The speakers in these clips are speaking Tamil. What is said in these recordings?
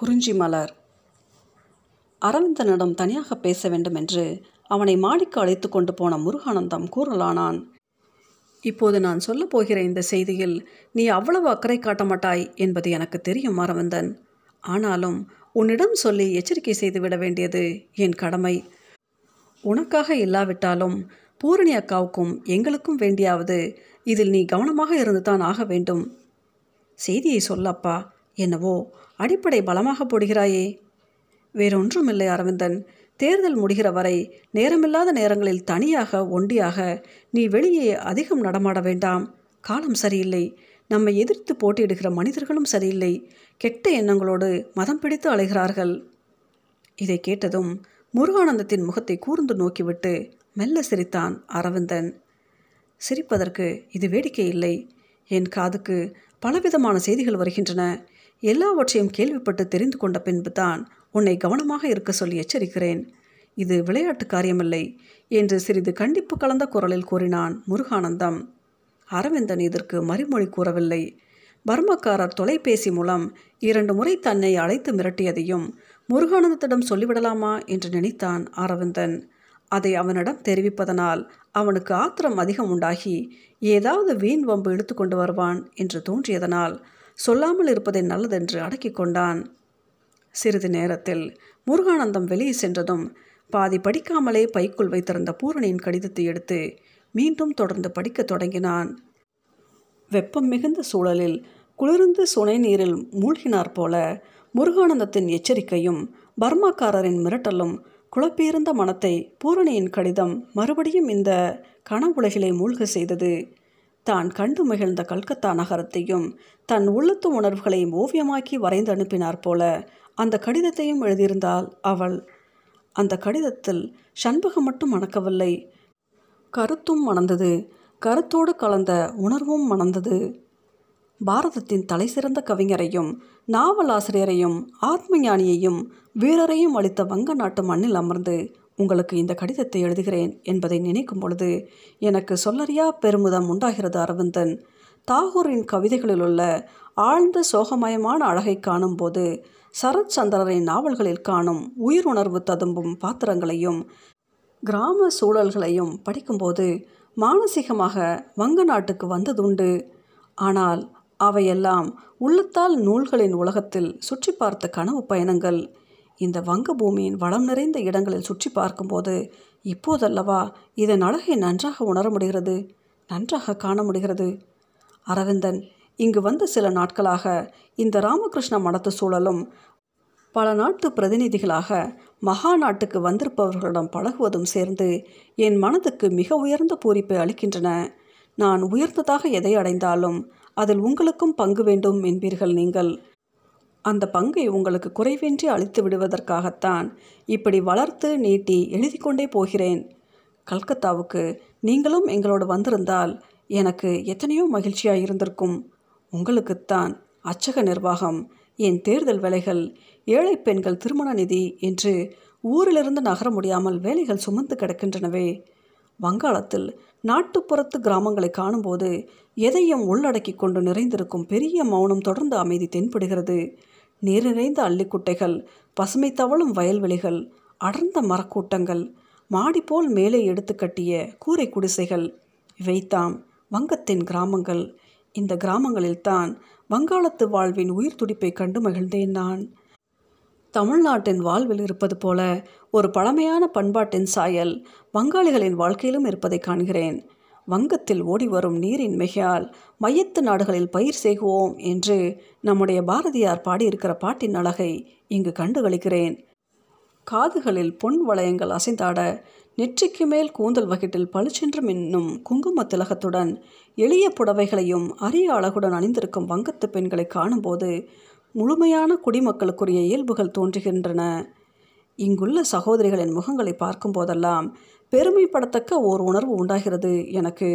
குறிஞ்சி மலர். அரவிந்தனிடம் தனியாக பேச வேண்டும் என்று அவனை மாடிக்கு அழைத்து கொண்டு போன முருகானந்தம் கூறலானான். இப்போது நான் சொல்லப் போகிற இந்த செய்தியில் நீ அவ்வளவு அக்கறை காட்ட மாட்டாய் என்பது எனக்கு தெரியும் அரவிந்தன். ஆனாலும் உன்னிடம் சொல்லி எச்சரிக்கை செய்துவிட வேண்டியது என் கடமை. உனக்காக இல்லாவிட்டாலும் பூரணி அக்காவுக்கும் எங்களுக்கும் வேண்டியாவது இதில் நீ கவனமாக இருந்துதான் ஆக வேண்டும். செய்தியை சொல்லப்பா என்னவோ அடிப்படை பலமாக போடுகிறாயே. வேறொன்றுமில்லை அரவிந்தன். தேர்தல் முடிகிற வரை நேரமில்லாத நேரங்களில் தனியாக ஒண்டியாக நீ வெளியே அதிகம் நடமாட வேண்டாம். காலம் சரியில்லை. நம்மை எதிர்த்து போட்டியிடுகிற மனிதர்களும் சரியில்லை. கெட்ட எண்ணங்களோடு மதம் பிடித்து அலைகிறார்கள். இதை கேட்டதும் முருகானந்தத்தின் முகத்தை கூர்ந்து நோக்கிவிட்டு மெல்ல சிரித்தான் அரவிந்தன். சிரிப்பதற்கு இது வேடிக்கை இல்லை. என் காதுக்கு பலவிதமான செய்திகள் வருகின்றன. எல்லாவற்றையும் கேள்விப்பட்டு தெரிந்து கொண்ட பின்பு தான் உன்னை கவனமாக இருக்க சொல்லி எச்சரிக்கிறேன். இது விளையாட்டு காரியமில்லை என்று சிறிது கண்டிப்பு கலந்த குரலில் கூறினான் முருகானந்தம். அரவிந்தன் இதற்கு மறுமொழி கூறவில்லை. பர்மக்காரர் தொலைபேசி மூலம் இரண்டு முறை தன்னை அழைத்து மிரட்டியதையும் முருகானந்தத்திடம் சொல்லிவிடலாமா என்று நினைத்தான் அரவிந்தன். அதை அவனிடம் தெரிவிப்பதனால் அவனுக்கு ஆத்திரம் அதிகம் உண்டாகி ஏதாவது வீண் வம்பு இழுத்து கொண்டு வருவான் என்று தோன்றியதனால் சொல்லாமல் இருப்பதை நல்லதென்று அடக்கி கொண்டான். சிறிது நேரத்தில் முருகானந்தம் வெளியே சென்றதும் பாதி படிக்காமலே பைக்குள் வைத்திருந்த பூரணியின் கடிதத்தை எடுத்து மீண்டும் தொடர்ந்து படிக்கத் தொடங்கினான். வெப்பம் மிகுந்த சூழலில் குளிர்ந்து சுனை நீரில் மூழ்கினார் போல முருகானந்தத்தின் எச்சரிக்கையும் பர்மாக்காரரின் மிரட்டலும் குழப்பியிருந்த மனத்தை பூரணியின் கடிதம் மறுபடியும் இந்த கனவுலகிலே மூழ்க செய்தது. தான் கண்டு மகிழ்ந்த கல்கத்தா நகரத்தையும் தன் உள்ளத்து உணர்வுகளையும் ஓவியமாக்கி வரைந்து அனுப்பினார் போல அந்த கடிதத்தையும் எழுதியிருந்தால் அவள். அந்த கடிதத்தில் சண்பகம் மட்டும் மணக்கவில்லை. கருத்தும் மணந்தது. கருத்தோடு கலந்த உணர்வும் மணந்தது. பாரதத்தின் தலைசிறந்த கவிஞரையும் நாவலாசிரியரையும் ஆத்ம ஞானியையும் வீரரையும் அளித்த வங்க நாட்டு மண்ணில் அமர்ந்து உங்களுக்கு இந்த கடிதத்தை எழுதுகிறேன் என்பதை நினைக்கும் பொழுது எனக்கு சொல்லறியா பெருமிதம் உண்டாகிறது அரவிந்தன். தாகூரின் கவிதைகளில் உள்ள ஆழ்ந்த சோகமயமான அழகை காணும்போது சரத் சந்திரரின் நாவல்களில் காணும் உயிருணர்வு ததும்பும் பாத்திரங்களையும் கிராம சூழல்களையும் படிக்கும்போது மானசீகமாக வங்க நாட்டுக்கு வந்ததுண்டு. ஆனால் அவையெல்லாம் உள்ளத்தால் நூல்களின் உலகத்தில் சுற்றி பார்த்த கனவு பயணங்கள் இந்த வங்க பூமியின் வளம் நிறைந்த இடங்களில் சுற்றி பார்க்கும்போது இப்போதல்லவா இதன் அழகை நன்றாக உணர முடிகிறது நன்றாக காண முடிகிறது. அரவிந்தன் இங்கு வந்த சில நாட்களாக இந்த ராமகிருஷ்ண மடத்து சூழலும் பல நாட்டு பிரதிநிதிகளாக மகா நாட்டுக்கு வந்திருப்பவர்களிடம் பழகுவதும் சேர்ந்து என் மனதுக்கு மிக உயர்ந்த பூரிப்பை அளிக்கின்றன. நான் உயர்ந்ததாக எதை அடைந்தாலும் அதில் உங்களுக்கும் பங்கு வேண்டும் என்பீர்கள் நீங்கள். அந்த பங்கை உங்களுக்கு குறைவின்றி அளித்து விடுவதற்காகத்தான் இப்படி வளர்த்து நீட்டி எழுதி கொண்டே போகிறேன். கல்கத்தாவுக்கு நீங்களும் எங்களோடு வந்திருந்தால் எனக்கு எத்தனையோ மகிழ்ச்சியாக இருந்திருக்கும். உங்களுக்குத்தான் அச்சக நிர்வாகம் என் தேர்தல் வேலைகள் ஏழை பெண்கள் திருமண நிதி என்று ஊரிலிருந்து நகர முடியாமல் வேலைகள் சுமந்து கிடக்கின்றனவே. வங்காளத்தில் நாட்டுப்புறத்து கிராமங்களை காணும்போது எதையும் உள்ளடக்கி கொண்டு நிறைந்திருக்கும் பெரிய மௌனம் தொடர்ந்து அமைதி தென்படுகிறது. நீர் நிறைந்த அள்ளிக்குட்டைகள் பசுமை தவழும் வயல்வெளிகள் அடர்ந்த மரக்கூட்டங்கள் மாடி போல் மேலே எடுத்து கட்டிய கூரை குடிசைகள். இவைத்தாம் வங்கத்தின் கிராமங்கள். இந்த கிராமங்களில்தான் வங்காளத்து வாழ்வின் உயிர் துடிப்பை கண்டு மகிழ்ந்தேன் நான். தமிழ்நாட்டின் வாழ்வில் இருப்பது போல ஒரு பழமையான பண்பாட்டின் சாயல் வங்காளிகளின் வாழ்க்கையிலும் இருப்பதை காண்கிறேன். வங்கத்தில் ஓடி வரும் நீரின் மிகையால் மையத்து நாடுகளில் பயிர் செய்குவோம் என்று நம்முடைய பாரதியார் பாடியிருக்கிற பாட்டின் அழகை இங்கு கண்டுகளிக்கிறேன். காதுகளில் பொன் வளையங்கள் அசைந்தாட நெற்றிக்கு மேல் கூந்தல் வகிட்டில் பளிச்சென்று மின்னும் குங்கும திலகத்துடன் எளிய புடவைகளையும் அரிய அழகுடன் அணிந்திருக்கும் வங்கத்து பெண்களை காணும்போது முழுமையான குடிமக்களுக்குரிய இயல்புகள் தோன்றுகின்றன. இங்குள்ள சகோதரிகளின் முகங்களை பார்க்கும்போதெல்லாம் பெருமைப்படத்தக்க ஓர் உணர்வு உண்டாகிறது. எனக்கு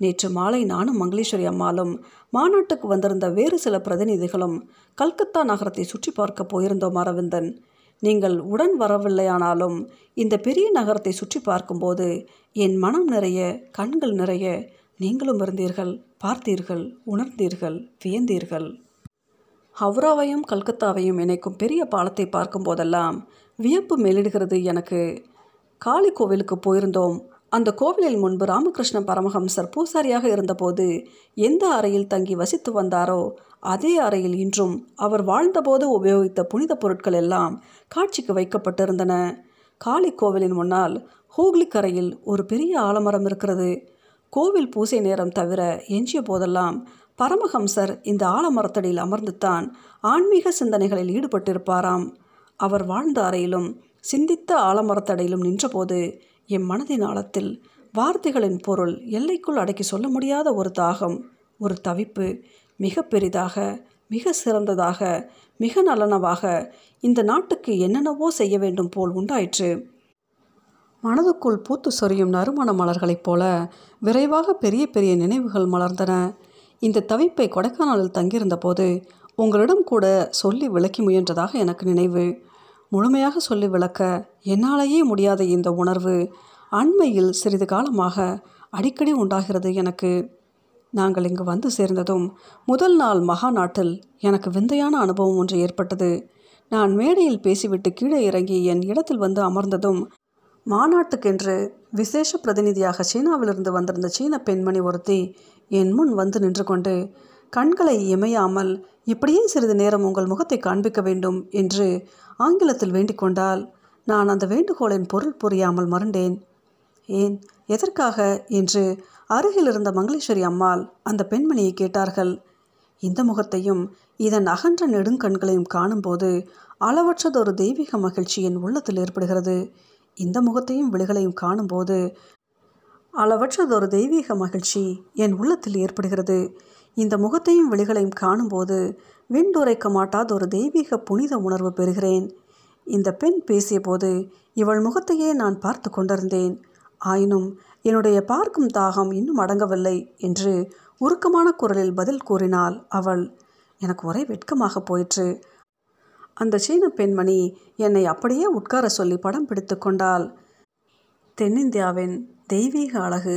நேற்று மாலை நானும் மங்களேஸ்வரி அம்மாளும் மாநாட்டுக்கு வந்திருந்த வேறு சில பிரதிநிதிகளும் கல்கத்தா நகரத்தை சுற்றி பார்க்க போயிருந்தோம் அரவிந்தன். நீங்கள் உடன் வரவில்லையானாலும் இந்த பெரிய நகரத்தை சுற்றி பார்க்கும்போது என் மனம் நிறைய கண்கள் நிறைய நீங்களும் இருந்தீர்கள் பார்த்தீர்கள் உணர்ந்தீர்கள் வியந்தீர்கள். ஹவ்ராவையும் கல்கத்தாவையும் இணைக்கும் பெரிய பாலத்தை பார்க்கும்போதெல்லாம் வியப்பு மேலிடுகிறது எனக்கு. காளி கோவிலுக்கு போயிருந்தோம். அந்த கோவிலில் முன்பு ராமகிருஷ்ண பரமஹம்சர் பூசாரியாக இருந்தபோது எந்த அறையில் தங்கி வசித்து வந்தாரோ அதே அறையில் இன்றும் அவர் வாழ்ந்தபோது உபயோகித்த புனித பொருட்கள் எல்லாம் காட்சிக்கு வைக்கப்பட்டிருந்தன. காளி கோவிலின் முன்னால் ஹூக்லி கரையில் ஒரு பெரிய ஆலமரம் இருக்கிறது. கோவில் பூசை நேரம் தவிர எஞ்சிய போதெல்லாம் பரமஹம்சர் இந்த ஆலமரத்தடியில் அமர்ந்துத்தான் ஆன்மீக சிந்தனைகளில் ஈடுபட்டிருப்பாராம். அவர் வாழ்ந்த அறையிலும் சிந்தித்த ஆலமரத்தடையிலும் நின்றபோது என் மனதின் ஆழத்தில் வார்த்தைகளின் பொருள் எல்லைக்குள் அடக்கி சொல்ல முடியாத ஒரு தாகம் ஒரு தவிப்பு மிக பெரிதாக மிக சிறந்ததாக மிக நலனவாக இந்த நாட்டுக்கு என்னென்னவோ செய்ய வேண்டும் போல் உண்டாயிற்று. மனதுக்குள் பூத்து சொரியும் நறுமண மலர்களைப் போல விரைவாக பெரிய பெரிய நினைவுகள் மலர்ந்தன. இந்த தவிப்பை கொடைக்கானலில் தங்கியிருந்த போது உங்களிடம் கூட சொல்லி விளக்கி முயன்றதாக எனக்கு நினைவு. முழுமையாக சொல்லி விளக்க என்னாலேயே முடியாத இந்த உணர்வு அண்மையில் சிறிது காலமாக அடிக்கடி உண்டாகிறது எனக்கு. நாங்கள் இங்கு வந்து சேர்ந்ததும் முதல் நாள் மகா நாட்டில் எனக்கு விந்தையான அனுபவம் ஒன்று ஏற்பட்டது. நான் மேடையில் பேசிவிட்டு கீழே இறங்கி என் இடத்தில் வந்து அமர்ந்ததும் மாநாட்டுக்கென்று விசேஷ பிரதிநிதியாக சீனாவிலிருந்து வந்திருந்த சீன பெண்மணி ஒருத்தி என் முன் வந்து நின்று கொண்டு கண்களை இமையாமல் இப்படியே சிறிது நேரம் உங்கள் முகத்தை காண்பிக்க வேண்டும் என்று ஆங்கிலத்தில் வேண்டிக்கொண்டால் நான் அந்த வேண்டுகோளின் பொருள் புரியாமல் மறண்டேன் ஏன் எதற்காக? என்று அருகில் இருந்த மங்களேஸ்வரி அம்மாள் அந்த பெண்மணியை கேட்டார்கள். இந்த முகத்தையும் இதன் அகன்ற நெடுங்கண்களையும் காணும்போது அளவற்றதொரு தெய்வீக மகிழ்ச்சி என் உள்ளத்தில் ஏற்படுகிறது. இந்த முகத்தையும் விழிகளையும் காணும்போது அளவற்றதொரு தெய்வீக மகிழ்ச்சி என் உள்ளத்தில் ஏற்படுகிறது. இந்த முகத்தையும் விழிகளையும் காணும்போது விண்டுரைக்க மாட்டாத ஒரு தெய்வீக புனித உணர்வு பெறுகிறேன். இந்த பெண் பேசியபோது இவள் முகத்தையே நான் பார்த்து கொண்டிருந்தேன். ஆயினும் என்னுடைய பார்க்கும் தாகம் இன்னும் அடங்கவில்லை என்று உருக்கமான குரலில் பதில் கூறினாள் அவள். எனக்கு ஒரே வெட்கமாக போயிற்று. அந்த சீன பெண்மணி என்னை அப்படியே உட்கார சொல்லி படம் பிடித்து கொண்டாள். தென்னிந்தியாவின் தெய்வீக அழகு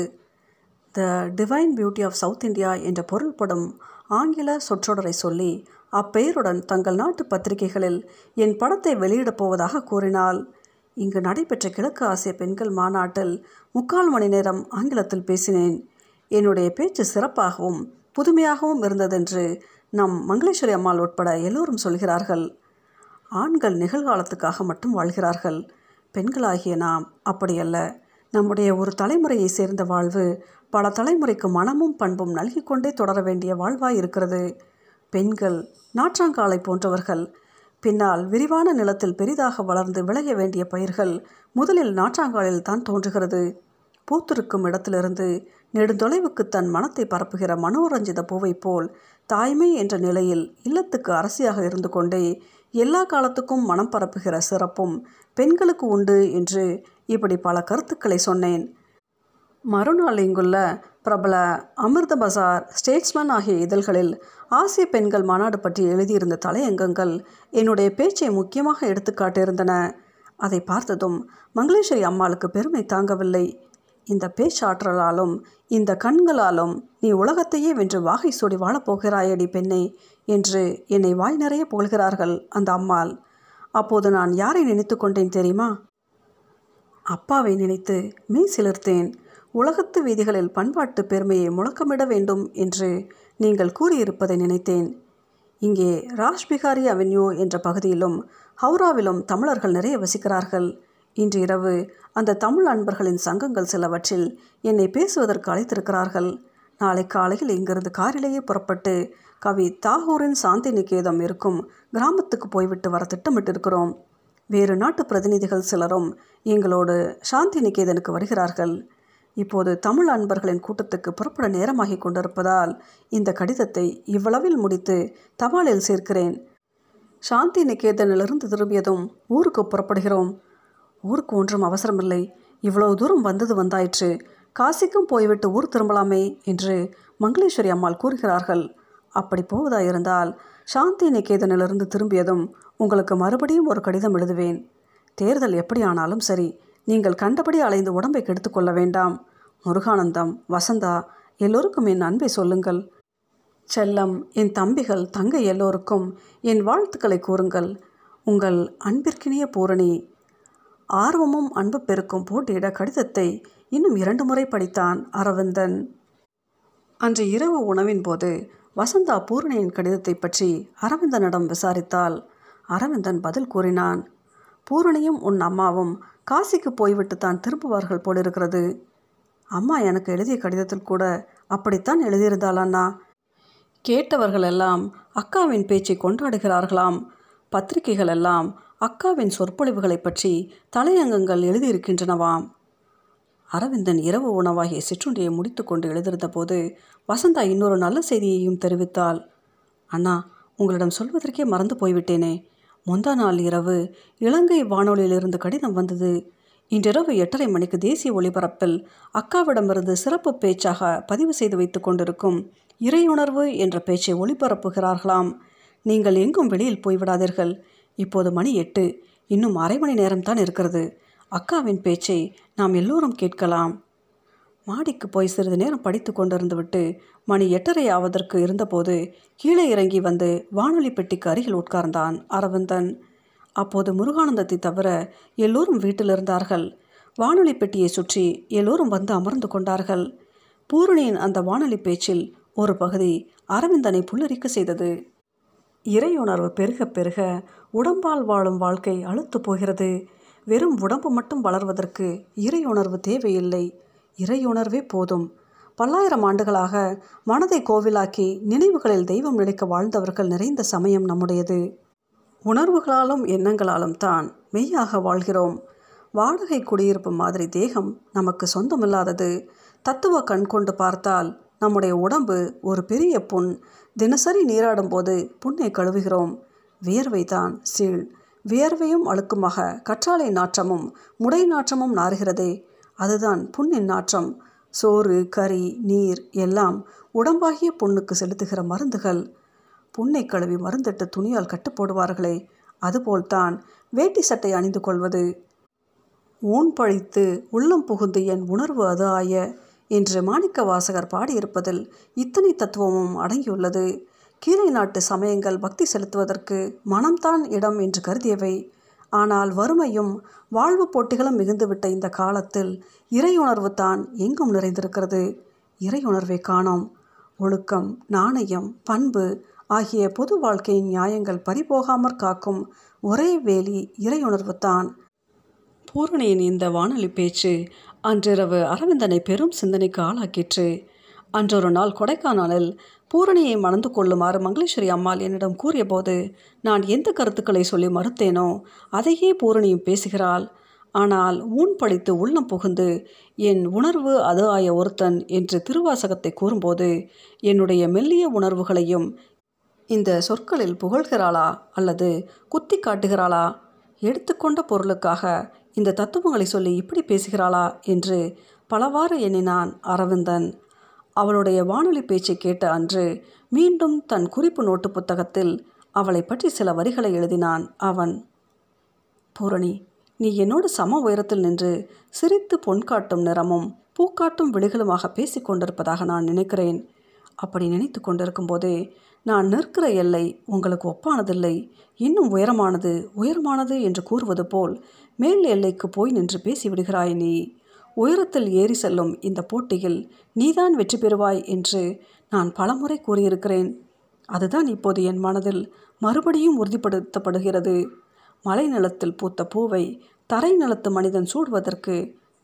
the divine beauty of south India என்ற பொருள்படும் ஆங்கில சொற்றொடரை சொல்லி அப்பெயருடன் தங்கள் நாட்டு பத்திரிகைகளில் என் படத்தை வெளியிடப் போவதாக கூறினாள். இங்கு நடைபெற்ற கிழக்கு ஆசிய பெண்கள் மாநாட்டில் முக்கால் மணி நேரம் ஆங்கிலத்தில் பேசினேன். என்னுடைய பேச்சு சிறப்பாகவும் புதுமையாகவும் இருந்ததென்று நம் மங்களேஸ்வரி அம்மாள் உட்பட எல்லோரும் சொல்கிறார்கள். ஆண்கள் நிகழ்காலத்துக்காக மட்டும் வாழ்கிறார்கள். பெண்களாகிய நாம் அப்படியல்ல. நம்முடைய ஒரு தலைமுறையை சேர்ந்த வாழ்வு பல தலைமுறைக்கு மனமும் பண்பும் நல்கி கொண்டே தொடர வேண்டிய வாழ்வாய் இருக்கிறது. பெண்கள் நாற்றாங்காலை போன்றவர்கள் பின்னால் விரிவான நிலத்தில் பெரிதாக வளர்ந்து விளைய வேண்டிய பயிர்கள் முதலில் நாற்றாங்காலில் தான் தோன்றுகிறது. பூத்திருக்கும் இடத்திலிருந்து நெடுந்தொலைவுக்கு தன் மனத்தை பரப்புகிற மனோரஞ்சித பூவை போல் தாய்மை என்ற நிலையில் இல்லத்துக்கு அரசியாக இருந்து கொண்டே எல்லா காலத்துக்கும் மனம் பரப்புகிற சிறப்பும் பெண்களுக்கு உண்டு என்று இப்படி பல கருத்துக்களை சொன்னேன். மறுநாள் இங்குள்ள பிரபல அமிர்த பசார் ஸ்டேட்ஸ்மேன் ஆகிய இதழ்களில் ஆசிய பெண்கள் மாநாடு பற்றி எழுதியிருந்த தலையங்கங்கள் என்னுடைய பேச்சை முக்கியமாக எடுத்துக்காட்டியிருந்தன. அதை பார்த்ததும் மங்களேஸ்வரி அம்மாளுக்கு பெருமை தாங்கவில்லை. இந்த பேச்சாற்றலாலும் இந்த கண்களாலும் நீ உலகத்தையே வென்று வாகை சூடி வாழப்போகிறாயடி பெண்ணே என்று என்னை வாய் நிறைய புகழ்கிறார்கள் அந்த அம்மாள். அப்போது நான் யாரை நினைத்து கொண்டேன் தெரியுமா? அப்பாவை நினைத்து மெய் சிலிர்த்தேன். உலகத்து வீதிகளில் பண்பாட்டு பெருமையை முழக்கமிட வேண்டும் என்று நீங்கள் கூறியிருப்பதை நினைத்தேன். இங்கே ராஷ்பிகாரி அவென்யூ என்ற பகுதியிலும் ஹவுராவிலும் தமிழர்கள் நிறைய வசிக்கிறார்கள். இன்று இரவு அந்த தமிழ் அன்பர்களின் சங்கங்கள் சிலவற்றில் என்னை பேசுவதற்கு அழைத்திருக்கிறார்கள். நாளை காலையில் இங்கிருந்து காரிலேயே புறப்பட்டு கவி தாகூரின் சாந்தி நிகேதம் இருக்கும். கிராமத்துக்கு போய்விட்டு வர திட்டமிட்டிருக்கிறோம். வேறு நாட்டு பிரதிநிதிகள் சிலரும் எங்களோடு சாந்தி நிகேதனுக்கு வருகிறார்கள். இப்போது தமிழ் அன்பர்களின் கூட்டத்துக்கு புறப்பட நேரமாகி கொண்டிருப்பதால் இந்த கடிதத்தை இவ்வளவில் முடித்து தபாலில் சேர்க்கிறேன். சாந்தி நிகேதனிலிருந்து திரும்பியதும் ஊருக்கு புறப்படுகிறோம். ஊருக்கு ஒன்றும் அவசரமில்லை. இவ்வளவு தூரம் வந்தது வந்தாயிற்று. காசிக்கும் போய்விட்டு ஊர் திரும்பலாமே என்று மங்களேஸ்வரி அம்மாள் கூறுகிறார்கள். அப்படி போவதாயிருந்தால் சாந்தி நிகேதனிலிருந்து திரும்பியதும் உங்களுக்கு மறுபடியும் ஒரு கடிதம் எழுதுவேன். தேர்தல் எப்படி ஆனாலும் சரி நீங்கள் கண்டபடி அலைந்து உடம்பை கெடுத்துக்கொள்ள வேண்டாம். முருகானந்தம் வசந்தா எல்லோருக்கும் என் அன்பை சொல்லுங்கள். செல்லம் என் தம்பிகள் தங்கை எல்லோருக்கும் என் வாழ்த்துக்களை கூறுங்கள். உங்கள் அன்பிற்கினிய பூரணி ஆர்வமும் அன்பு பெருக்கும் போட்டியிட கடிதத்தை இன்னும் இரண்டு முறை படித்தான் அரவிந்தன். அன்று இரவு உணவின் போது வசந்தா பூரணியின் கடிதத்தை பற்றி அரவிந்தனிடம் விசாரித்தாள். அரவிந்தன் பதில் கூறினான் பூரணியும் உன் அம்மாவும் காசிக்கு போய்விட்டு தான் திரும்புவார்கள் போலிருக்கிறது. அம்மா எனக்கு எழுதிய கடிதத்தில் கூட அப்படித்தான் எழுதியிருந்தாள் அண்ணா கேட்டவர்கள் எல்லாம் அக்காவின் பேச்சை கொண்டாடுகிறார்களாம். பத்திரிகைகள் எல்லாம் அக்காவின் சொற்பொழிவுகளை பற்றி தலையங்கங்கள் எழுதியிருக்கின்றனவாம். அரவிந்தன் இரவு உணவாகிய சிற்றுண்டியை முடித்துக்கொண்டு எழுதியிருந்த போது வசந்தா இன்னொரு நல்ல செய்தியையும் தெரிவித்தாள். அண்ணா உங்களிடம் சொல்வதற்கே மறந்து போய்விட்டேனே. முந்தா நாள் இரவு இலங்கை வானொலியிலிருந்து கடிதம் வந்தது. இன்றிரவு எட்டரை மணிக்கு தேசிய ஒளிபரப்பில் அக்காவிடமிருந்து சிறப்பு பேச்சாக பதிவு செய்து வைத்து கொண்டிருக்கும் இறையுணர்வு என்ற பேச்சை ஒளிபரப்புகிறார்களாம். நீங்கள் எங்கும் வெளியில் போய்விடாதீர்கள். இப்போது மணி எட்டு. இன்னும் அரை மணி நேரம்தான் இருக்கிறது. அக்காவின் பேச்சை நாம் எல்லோரும் கேட்கலாம். மாடிக்கு போய் சிறிது நேரம் படித்து கொண்டிருந்துவிட்டு மணி எட்டரை ஆவதற்கு இருந்தபோது கீழே இறங்கி வந்து வானொலி பெட்டிக்கு அருகில் உட்கார்ந்தான் அரவிந்தன். அப்போது முருகானந்தத்தை தவிர எல்லோரும் வீட்டில் இருந்தார்கள் வானொலி பெட்டியை சுற்றி எல்லோரும் வந்து அமர்ந்து கொண்டார்கள். பூரணியின் அந்த வானொலி பேச்சில் ஒரு பகுதி அரவிந்தனை புல்லரிக்க செய்தது. இறையுணர்வு பெருக பெருக உடம்பால் வாழும் வாழ்க்கை அழுத்து போகிறது. வெறும் உடம்பு மட்டும் வளர்வதற்கு இறையுணர்வு தேவையில்லை. இறையுணர்வே போதும். பல்லாயிரம் ஆண்டுகளாக மனதை கோவிலாக்கி நினைவுகளில் தெய்வம் நிலைக்க வாழ்ந்தவர்கள் நிறைந்த சமயம் நம்முடையது. உணர்வுகளாலும் எண்ணங்களாலும் தான் மெய்யாக வாழ்கிறோம். வாடகை குடியிருப்பு மாதிரி தேகம் நமக்கு சொந்தமில்லாதது. தத்துவ கண் கொண்டு பார்த்தால் நம்முடைய உடம்பு ஒரு பெரிய புண். தினசரி நீராடும் போது புண்ணை கழுவுகிறோம். வியர்வை தான் சீழ் வியர்வையும் அழுக்குமாக கற்றாழை நாற்றமும் முடை நாற்றமும் நாறுகிறதே அதுதான் புண்ணின் நாற்றம். சோறு கறி நீர் எல்லாம் உடம்பாகிய புண்ணுக்கு செலுத்துகிற மருந்துகள். புண்ணை கழுவி மருந்திட்டு துணியால் கட்டு போடுவார்களே அதுபோல்தான் வேட்டி சட்டை அணிந்து கொள்வது. ஊன் பழித்து உள்ளம் புகுந்து என் உணர்வு அது ஆய என்று மாணிக்க வாசகர் பாடியிருப்பதில் இத்தனை தத்துவமும் அடங்கியுள்ளது. கீரை நாட்டு சமயங்கள் பக்தி செலுத்துவதற்கு மனம்தான் இடம் என்று கருதியவை. ஆனால் வறுமையும் வாழ்வு போட்டிகளும் மிகுந்துவிட்ட இந்த காலத்தில் இறையுணர்வு தான் எங்கும் நிறைந்திருக்கிறது. இறையுணர்வை காணோம். ஒழுக்கம் நாணயம் பண்பு ஆகிய பொது வாழ்க்கையின் நியாயங்கள் பறிபோகாமற் காக்கும் ஒரே வேலி இறையுணர்வு தான் பூரணியின் இந்த வானொலி பேச்சு அன்றிரவு அரவிந்தனை பெரும் சிந்தனைக்கு ஆளாக்கிற்று. அன்றொரு நாள் கொடைக்கானலில் பூரணியை மணந்து கொள்ளுமாறு மங்களேஸ்வரி அம்மாள் என்னிடம் கூறியபோது நான் எந்த கருத்துக்களை சொல்லி மறுத்தேனோ அதையே பூரணியும் பேசுகிறாள். ஆனால் ஊன் படித்து உள்ளம் புகுந்து என் உணர்வு அது ஆய ஒருத்தன் என்று திருவாசகத்தை கூறும்போது என்னுடைய மெல்லிய உணர்வுகளையும் இந்த சொற்களில் புகழ்கிறாளா அல்லது குத்தி காட்டுகிறாளா? எடுத்துக்கொண்ட பொருளுக்காக இந்த தத்துவங்களை சொல்லி இப்படி பேசுகிறாளா? என்று பலவாறு எண்ணினான் அரவிந்தன். அவளுடைய வானொலி பேச்சை கேட்ட அன்று மீண்டும் தன் குறிப்பு நோட்டு புத்தகத்தில் அவளை பற்றி சில வரிகளை எழுதினான் அவன். பூரணி நீ என்னோடு சம உயரத்தில் நின்று சிரித்து பொன் காட்டும் நிறமும் பூக்காட்டும் விழிகளுமாக பேசி கொண்டிருப்பதாக நான் நினைக்கிறேன். அப்படி நினைத்து கொண்டிருக்கும் போதே நான் நிற்கிற எல்லை உங்களுக்கு ஒப்பானதில்லை. இன்னும் உயரமானது உயரமானது என்று கூறுவது போல் மேல் எல்லைக்கு போய் நின்று பேசிவிடுகிறாய் நீ. உயரத்தில் ஏறி செல்லும் இந்த போட்டியில் நீதான் வெற்றி பெறுவாய் என்று நான் பலமுறை கூறியிருக்கிறேன். அதுதான் இப்போது என் மனதில் மறுபடியும் உறுதிப்படுத்தப்படுகிறது. மலை நிலத்தில் பூத்த பூவை தரை நிலத்து மனிதன் சூடுவதற்கு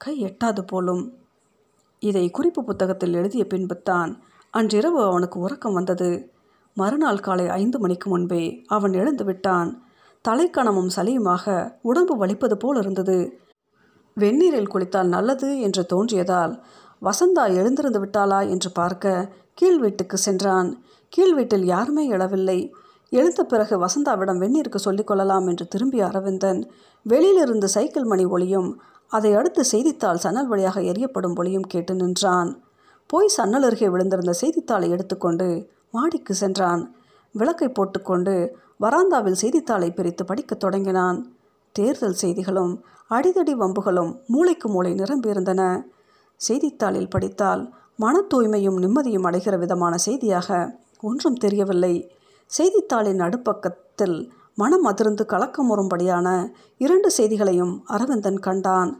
கை எட்டாது போலும். இதை குறிப்பு புத்தகத்தில் எழுதிய பின்புத்தான் அன்றிரவு அவனுக்கு உறக்கம் வந்தது. மறுநாள் காலை ஐந்து மணிக்கு முன்பே அவன் எழுந்து விட்டான். தலைக்கணமும் சலியுமாக உடம்பு வலிப்பது போல் இருந்தது. வெந்நீரில் குளித்தால் நல்லது என்று தோன்றியதால் வசந்தா எழுந்திருந்து விட்டாளா? என்று பார்க்க கீழ் வீட்டுக்கு சென்றான். கீழ் வீட்டில் யாருமே எழவில்லை. எழுந்த பிறகு வசந்தாவிடம் வெந்நீருக்கு சொல்லிக்கொள்ளலாம் என்று திரும்பிய அரவிந்தன் வெளியிலிருந்து சைக்கிள் மணி ஒளியும் அதை அடுத்து செய்தித்தாள் சன்னல் வழியாக எரியப்படும் ஒளியும் கேட்டு நின்றான். போய் சன்னல் அருகே விழுந்திருந்த செய்தித்தாளை எடுத்துக்கொண்டு மாடிக்கு சென்றான். விளக்கை போட்டுக்கொண்டு வராந்தாவில் செய்தித்தாளை பிரித்து படிக்கத் தொடங்கினான். தேர்தல் செய்திகளும் அடிதடி வம்புகளும் மூளைக்கு மூளை நிரம்பியிருந்தன. செய்தித்தாளில் படித்தால் மன தூய்மையும் நிம்மதியும் அடைகிற விதமான செய்தியாக ஒன்றும் தெரியவில்லை. செய்தித்தாளின் நடுப்பக்கத்தில் மனம் அதிர்ந்து கலக்கமுறும்படியான இரண்டு செய்திகளையும் அரவிந்தன் கண்டான்.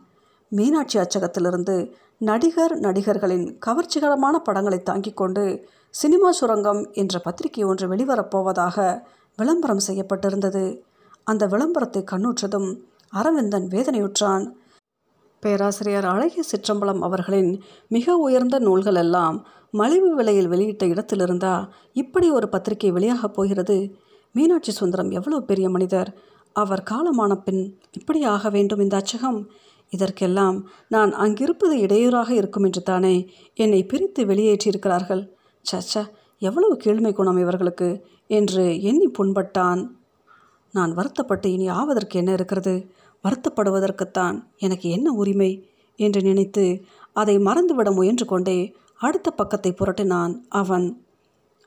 மீனாட்சி அச்சகத்திலிருந்து நடிகர் நடிகர்களின் கவர்ச்சிகரமான படங்களை தாங்கிக் கொண்டு சினிமா சுரங்கம் என்ற பத்திரிகை ஒன்று வெளிவரப்போவதாக விளம்பரம் செய்யப்பட்டிருந்தது. அந்த விளம்பரத்தை கண்ணுற்றதும் அரவிந்தன் வேதனையுற்றான். பேராசிரியர் அழகிய சிற்றம்பலம் அவர்களின் மிக உயர்ந்த நூல்கள் எல்லாம் மலிவு விலையில் வெளியிட்ட இடத்திலிருந்தா இப்படி ஒரு பத்திரிகை வெளியாகப் போகிறது? மீனாட்சி சுந்தரம் எவ்வளவு பெரிய மனிதர்? அவர் காலமான பின் இப்படி ஆக வேண்டும் இந்த அச்சகம்? இதற்கெல்லாம் நான் அங்கிருப்பது இடையூறாக இருக்கும் என்று தானே என்னை பிரித்து வெளியேற்றியிருக்கிறார்கள். சச்ச எவ்வளவு கீழ்மை குணம் இவர்களுக்கு என்று எண்ணி புண்பட்டான். நான் வருத்தப்பட்டு இனி ஆவதற்கு என்ன இருக்கிறது? வருத்தப்படுவதற்குத்தான் எனக்கு என்ன உரிமை? என்று நினைத்து அதை மறந்துவிட முயன்று கொண்டே அடுத்த பக்கத்தை புரட்டினான் அவன்.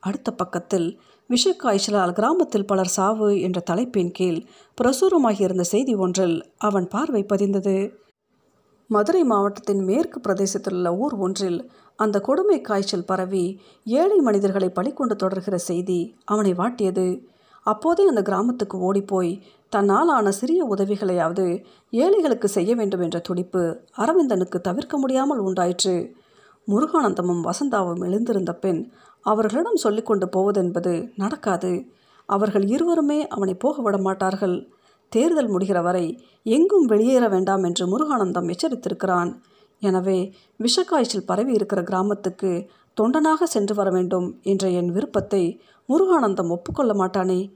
அடுத்த பக்கத்தில் விஷக்காய்ச்சலால் கிராமத்தில் பலர் சாவு என்ற தலைப்பின் கீழ் பிரசுரமாகியிருந்த செய்தி ஒன்றில் அவன் பார்வை பதிந்தது. மதுரை மாவட்டத்தின் மேற்கு பிரதேசத்தில் உள்ள ஊர் ஒன்றில் அந்த கொடுமை காய்ச்சல் பரவி ஏழை மனிதர்களை பழிக்கொண்டு தொடர்கிற செய்தி அவனை வாட்டியது. அப்போதே அந்த கிராமத்துக்கு ஓடிப்போய் தன்னால் ஆன சிறிய உதவிகளையாவது ஏழைகளுக்கு செய்ய வேண்டும் என்ற துடிப்பு அரவிந்தனுக்கு தவிர்க்க முடியாமல் உண்டாயிற்று. முருகானந்தமும் வசந்தாவும் எழுந்திருந்த பின் அவர்களிடம் சொல்லிக்கொண்டு போவதென்பது நடக்காது. அவர்கள் இருவருமே அவனை போக விட மாட்டார்கள். தேர்தல் முடிகிற வரை எங்கும் வெளியேற வேண்டாம் என்று முருகானந்தம் எச்சரித்திருக்கிறான். எனவே விஷக்காய்ச்சல் பரவி இருக்கிற கிராமத்துக்கு தொண்டனாக சென்று வர வேண்டும் என்ற என் விருப்பத்தை முருகானந்தம் ஒப்புக்கொள்ள மாட்டானே.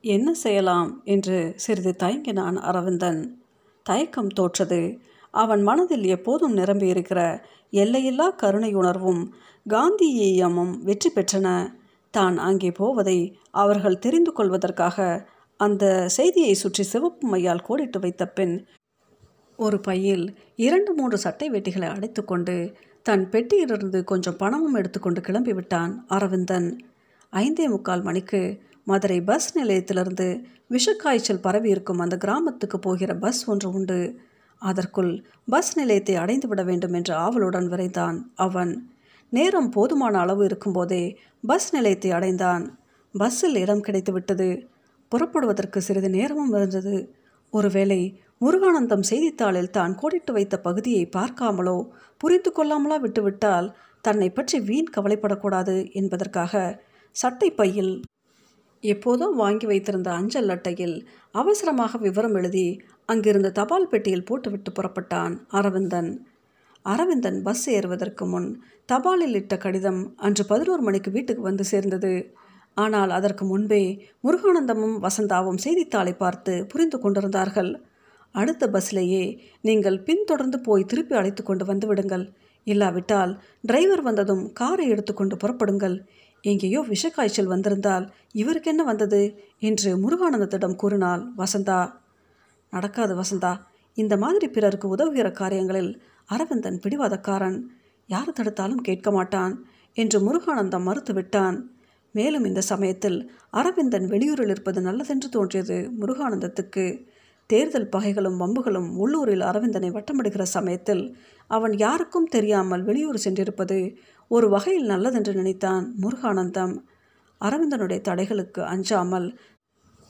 என்ன செய்யலாம்? என்று சிறிது தயங்கினான் அரவிந்தன். தயக்கம் தோற்றது. அவன் மனதில் எப்போதும் நிரம்பியிருக்கிற எல்லையில்லா கருணையுணர்வும் காந்தியமும் வெற்றி பெற்றன. தான் அங்கே போவதை அவர்கள் தெரிந்து கொள்வதற்காக அந்த செய்தியை சுற்றி சிவப்பு மையால் கோடிட்டு வைத்த பின் ஒரு பையில் இரண்டு மூன்று சட்டை வெட்டிகளை அடைத்துக்கொண்டு தன் பெட்டியிலிருந்து கொஞ்சம் பணமும் எடுத்துக்கொண்டு கிளம்பிவிட்டான் அரவிந்தன். ஐந்தே முக்கால் மணிக்கு மதுரை பஸ் நிலையத்திலிருந்து விஷக்காய்ச்சல் பரவி இருக்கும் அந்த கிராமத்துக்கு போகிற பஸ் ஒன்று உண்டு. அதற்குள் பஸ் நிலையத்தை அடைந்து விட வேண்டும் என்று ஆவலுடன் விரைந்தான் அவன். நேரம் போதுமான அளவு இருக்கும்போதே பஸ் நிலையத்தை அடைந்தான். பஸ்ஸில் இடம் கிடைத்து விட்டது புறப்படுவதற்கு சிறிது நேரமும் இருந்தது. ஒருவேளை முருகானந்தம் செய்தித்தாளில் தான் கோடிட்டு வைத்த பகுதியை பார்க்காமலோ புரிந்து கொள்ளாமலோ விட்டுவிட்டால் தன்னை பற்றி வீண் கவலைப்படக்கூடாது என்பதற்காக சட்டை பையில் எப்போதும் வாங்கி வைத்திருந்த அஞ்சல் அட்டையில் அவசரமாக விவரம் எழுதி அங்கிருந்த தபால் பெட்டியில் போட்டுவிட்டு புறப்பட்டான் அரவிந்தன். அரவிந்தன் பஸ் ஏறுவதற்கு முன் தபாலில் இட்ட கடிதம் அன்று பதினோரு மணிக்கு வீட்டுக்கு வந்து சேர்ந்தது. ஆனால் அதற்கு முன்பே முருகானந்தமும் வசந்தாவும் செய்தித்தாளை பார்த்து புரிந்து கொண்டிருந்தார்கள். அடுத்த பஸ்லேயே நீங்கள் பின்தொடர்ந்து போய் திருப்பி அழைத்து கொண்டு வந்து விடுங்கள். இல்லாவிட்டால் டிரைவர் வந்ததும் காரை எடுத்துக்கொண்டு புறப்படுங்கள். எங்கேயோ விஷக்காய்ச்சல் வந்திருந்தால் இவருக்கு என்ன வந்தது? என்று முருகானந்தத்திடம் கூறினாள் வசந்தா. நடக்காது வசந்தா. இந்த மாதிரி பிறருக்கு உதவுகிற காரியங்களில் அரவிந்தன் பிடிவாதக்காரன். யார் தடுத்தாலும் கேட்க மாட்டான் என்று முருகானந்தம் மறுத்துவிட்டான். மேலும் இந்த சமயத்தில் அரவிந்தன் வெளியூரில் இருப்பது நல்லதென்று தோன்றியது முருகானந்தத்துக்கு. தேர்தல் பகைகளும் வம்புகளும் உள்ளூரில் அரவிந்தனை வட்டமிடுகிற சமயத்தில் அவன் யாருக்கும் தெரியாமல் வெளியூர் சென்றிருப்பது ஒரு வகையில் நல்லதென்று நினைத்தான் முருகானந்தம். அரவிந்தனுடைய தடைகளுக்கு அஞ்சாமல்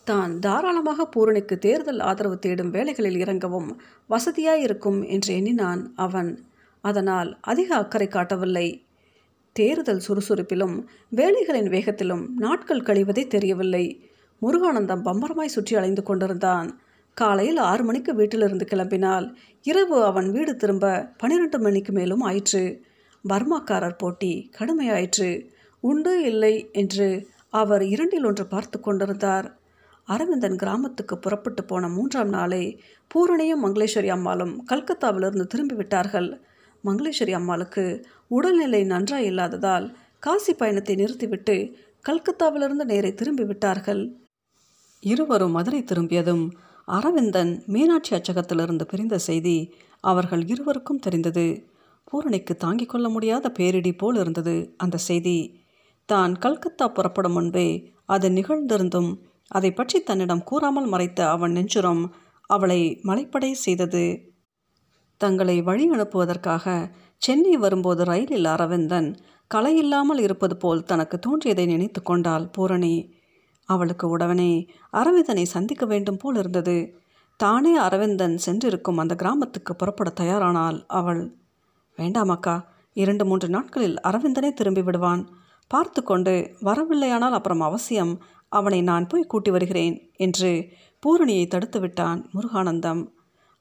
தான் தாராளமாக பூரணிக்கு தேர்தல் ஆதரவு தேடும் வேலைகளில் இறங்கவும் வசதியாயிருக்கும் என்று எண்ணினான் அவன். அதனால் அதிக அக்கறை காட்டவில்லை. தேர்தல் சுறுசுறுப்பிலும் வேலைகளின் வேகத்திலும் நாட்கள் கழிவதே தெரியவில்லை. முருகானந்தம் பம்பரமாய் சுற்றி அலைந்து கொண்டிருந்தான். காலையில் ஆறு மணிக்கு வீட்டிலிருந்து கிளம்பினால் இரவு அவன் வீடு திரும்ப பன்னிரெண்டு மணிக்கு மேலும் ஆயிற்று. பர்மாக்காரர் போட்டி கடுமையாயிற்று. உண்டு இல்லை என்று அவர் இரண்டில் ஒன்று பார்த்து கொண்டிருந்தார். அரவிந்தன் கிராமத்துக்கு புறப்பட்டு போன மூன்றாம் நாளே பூரணியும் மங்களேஸ்வரி அம்மாளும் கல்கத்தாவிலிருந்து திரும்பி விட்டார்கள் மங்களேஸ்வரி அம்மாளுக்கு உடல்நிலை நன்றாய் இல்லாததால் காசி பயணத்தை நிறுத்திவிட்டு கல்கத்தாவிலிருந்து நேரே திரும்பி விட்டார்கள் இருவரும் மதுரை திரும்பியதும் அரவிந்தன் மீனாட்சி அச்சகத்திலிருந்து பிரிந்த செய்தி அவர்கள் இருவருக்கும் தெரிந்தது. பூரணிக்கு தாங்கிக் கொள்ள முடியாத பேரிடி போல் இருந்தது அந்த செய்தி. தான் கல்கத்தா புறப்படும் முன்பே அது நிகழ்ந்திருந்தும் அதை பற்றி தன்னிடம் கூறாமல் மறைத்த அவன் நெஞ்சுரம் அவளை மலைப்படை செய்தது. தங்களை வழி அனுப்புவதற்காக சென்னை வரும்போது ரயிலில் அரவிந்தன் கலையில்லாமல் இருப்பது போல் தனக்கு தோன்றியதை நினைத்து கொண்டாள் பூரணி. அவளுக்கு உடனே அரவிந்தனை சந்திக்க வேண்டும் போல் இருந்தது. தானே அரவிந்தன் சென்றிருக்கும் அந்த கிராமத்துக்கு புறப்பட தயாரானால் அவள். வேண்டாம் அக்கா இரண்டு மூன்று நாட்களில் அரவிந்தனே திரும்பி விடுவான். பார்த்து கொண்டு வரவில்லையானால் அப்புறம் அவசியம் அவனை நான் போய் கூட்டி வருகிறேன் என்று பூரணியை தடுத்து விட்டான் முருகானந்தம்.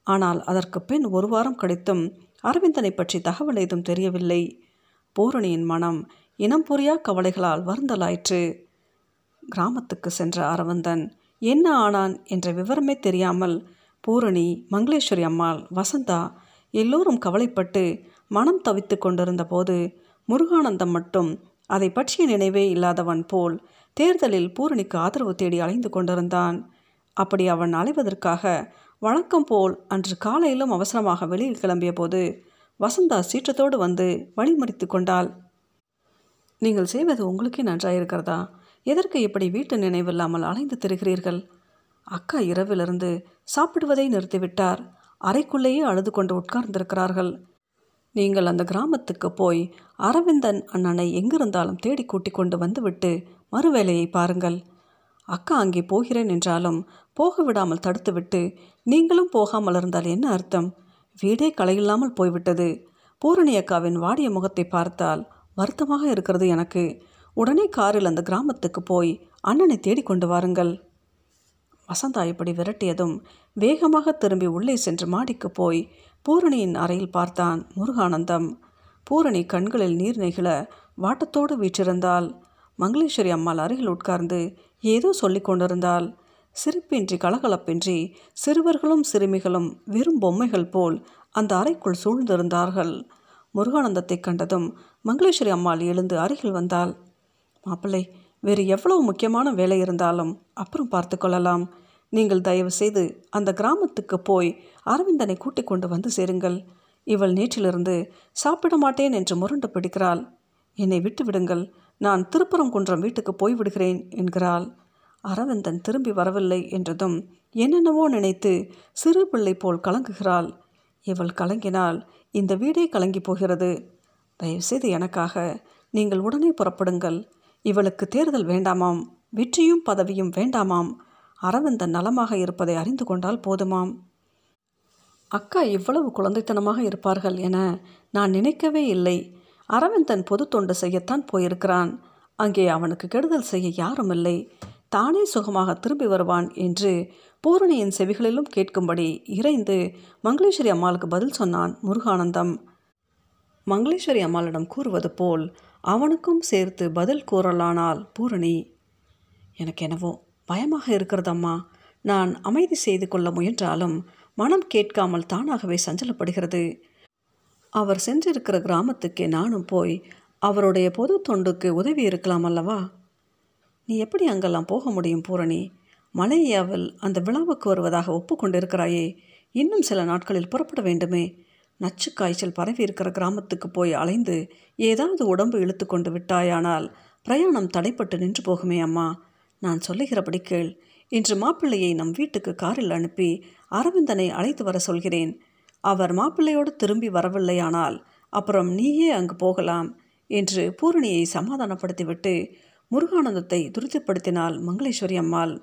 ஆனால் அதற்கு பின் ஒரு வாரம் கழித்தும் அரவிந்தனை பற்றி தகவல் ஏதும் தெரியவில்லை. பூரணியின் மனம் இனம் புரியா கவலைகளால் வருந்தலாயிற்று. கிராமத்துக்கு சென்ற அரவிந்தன் என்ன ஆனான்? என்ற விவரமே தெரியாமல் பூரணி மங்களேஸ்வரி அம்மாள் வசந்தா எல்லோரும் கவலைப்பட்டு மனம் தவித்து கொண்டிருந்த போது முருகானந்தம் மட்டும் அதை பற்றிய நினைவே இல்லாதவன் போல் தேர்தலில் பூரணிக்கு ஆதரவு தேடி அலைந்து கொண்டிருந்தான். அப்படி அவன் அலைவதற்காக வழக்கம் போல் அன்று காலையிலும் அவசரமாக வெளியில் கிளம்பிய போது வசந்தா சீற்றத்தோடு வந்து வழிமறித்து கொண்டாள். நீங்கள் செய்வது உங்களுக்கே நன்றாயிருக்கிறதா? எதற்கு இப்படி வீட்டு நினைவில்லாமல் அலைந்து திரிகிறீர்கள்? அக்கா இரவிலிருந்து சாப்பிடுவதை நிறுத்திவிட்டார். அறைக்குள்ளேயே அழுது கொண்டு உட்கார்ந்திருக்கிறார்கள். நீங்கள் அந்த கிராமத்துக்கு போய் அரவிந்தன் அண்ணனை எங்கிருந்தாலும் தேடி கூட்டிக் கொண்டு வந்துவிட்டு மறுவேலையை பாருங்கள். அக்கா அங்கே போகிறேன் என்றாலும் போக விடாமல் தடுத்துவிட்டு நீங்களும் போகாமல் இருந்தால் என்ன அர்த்தம்? வீடே களையில்லாமல் போய்விட்டது. பூரணி அக்காவின் வாடிய முகத்தை பார்த்தால் வருத்தமாக இருக்கிறது எனக்கு. உடனே காரில் அந்த கிராமத்துக்கு போய் அண்ணனை தேடிக்கொண்டு வாருங்கள். வசந்தா இப்படி விரட்டியதும் வேகமாக திரும்பி உள்ளே சென்று மாடிக்கு போய் பூரணியின் அறையில் பார்த்தான் முருகானந்தம். பூரணி கண்களில் நீர் நெகிழ வாட்டத்தோடு வீற்றிருந்தாள். மங்களேஸ்வரி அம்மாள் அருகில் உட்கார்ந்து ஏதோ சொல்லி கொண்டிருந்தாள். சிரிப்பின்றி கலகலப்பின்றி சிறுவர்களும் சிறுமிகளும் வெறும் பொம்மைகள் போல் அந்த அறைக்குள் சூழ்ந்திருந்தார்கள். முருகானந்தத்தை கண்டதும் மங்களேஸ்வரி அம்மாள் எழுந்து அருகில் வந்தாள். மாப்பிள்ளை வேறு எவ்வளவு முக்கியமான வேலை இருந்தாலும் அப்புறம் பார்த்து கொள்ளலாம். நீங்கள் தயவு செய்து அந்த கிராமத்துக்கு போய் அரவிந்தனை கூட்டிக் கொண்டு வந்து சேருங்கள். இவள் நேற்றிலிருந்து சாப்பிட மாட்டேன் என்று முரண்டு பிடிக்கிறாள். என்னை விட்டு விடுங்கள் நான் திருப்பரங்குன்றம் வீட்டுக்கு போய்விடுகிறேன் என்கிறாள். அரவிந்தன் திரும்பி வரவில்லை என்றதும் என்னென்னவோ நினைத்து சிறு பிள்ளை போல் கலங்குகிறாள். இவள் கலங்கினால் இந்த வீடே கலங்கி போகிறது. தயவுசெய்து எனக்காக நீங்கள் உடனே புறப்படுங்கள். இவளுக்கு தேர்தல் வேண்டாமாம் வெற்றியும் பதவியும் வேண்டாமாம் அரவிந்தன் நலமாக இருப்பதை அறிந்து கொண்டால் போதுமாம். அக்கா இவ்வளவு குழந்தைத்தனமாக இருப்பார்கள் என நான் நினைக்கவே இல்லை. அரவிந்தன் பொது தொண்டு செய்யத்தான் போயிருக்கிறான். அங்கே அவனுக்கு கெடுதல் செய்ய யாரும் இல்லை. தானே சுகமாக திரும்பி வருவான் என்று பூரணியின் செவிகளிலும் கேட்கும்படி இறைந்து மங்களேஸ்வரி அம்மாளுக்கு பதில் சொன்னான் முருகானந்தம். மங்களேஸ்வரி அம்மாளிடம் கூறுவது போல் அவனுக்கும் சேர்த்து பதில் கூறலானால் பூரணி எனக்கு என்னவோ பயமாக இருக்கிறதம்மா. நான் அமைதி செய்து கொள்ள முயன்றாலும் மனம் கேட்காமல் தானாகவே சஞ்சலப்படுகிறது. அவர் சென்றிருக்கிற கிராமத்துக்கே நானும் போய் அவருடைய பொது தொண்டுக்கு உதவி இருக்கலாம் அல்லவா? நீ எப்படி அங்கெல்லாம் போக முடியும் பூரணி? மலையாவில் அந்த விழாவுக்கு வருவதாக ஒப்புக்கொண்டிருக்கிறாயே. இன்னும் சில நாட்களில் புறப்பட வேண்டுமே. நச்சு காய்ச்சல் பரவி இருக்கிற கிராமத்துக்கு போய் அலைந்து ஏதாவது உடம்பு இழுத்து கொண்டு விட்டாயானால் பிரயாணம் தடைப்பட்டு நின்று போகுமே அம்மா. நான் சொல்லுகிறபடி கேள். இன்று மாப்பிள்ளையை நம் வீட்டுக்கு காரில் அனுப்பி அரவிந்தனை அழைத்து வர சொல்கிறேன். அவர் மாப்பிள்ளையோடு திரும்பி வரவில்லையானால் அப்புறம் நீயே அங்கு போகலாம் என்று பூரணியை சமாதானப்படுத்திவிட்டு முருகானந்தத்தை துரிதப்படுத்தினாள் மங்களேஸ்வரி அம்மாள்.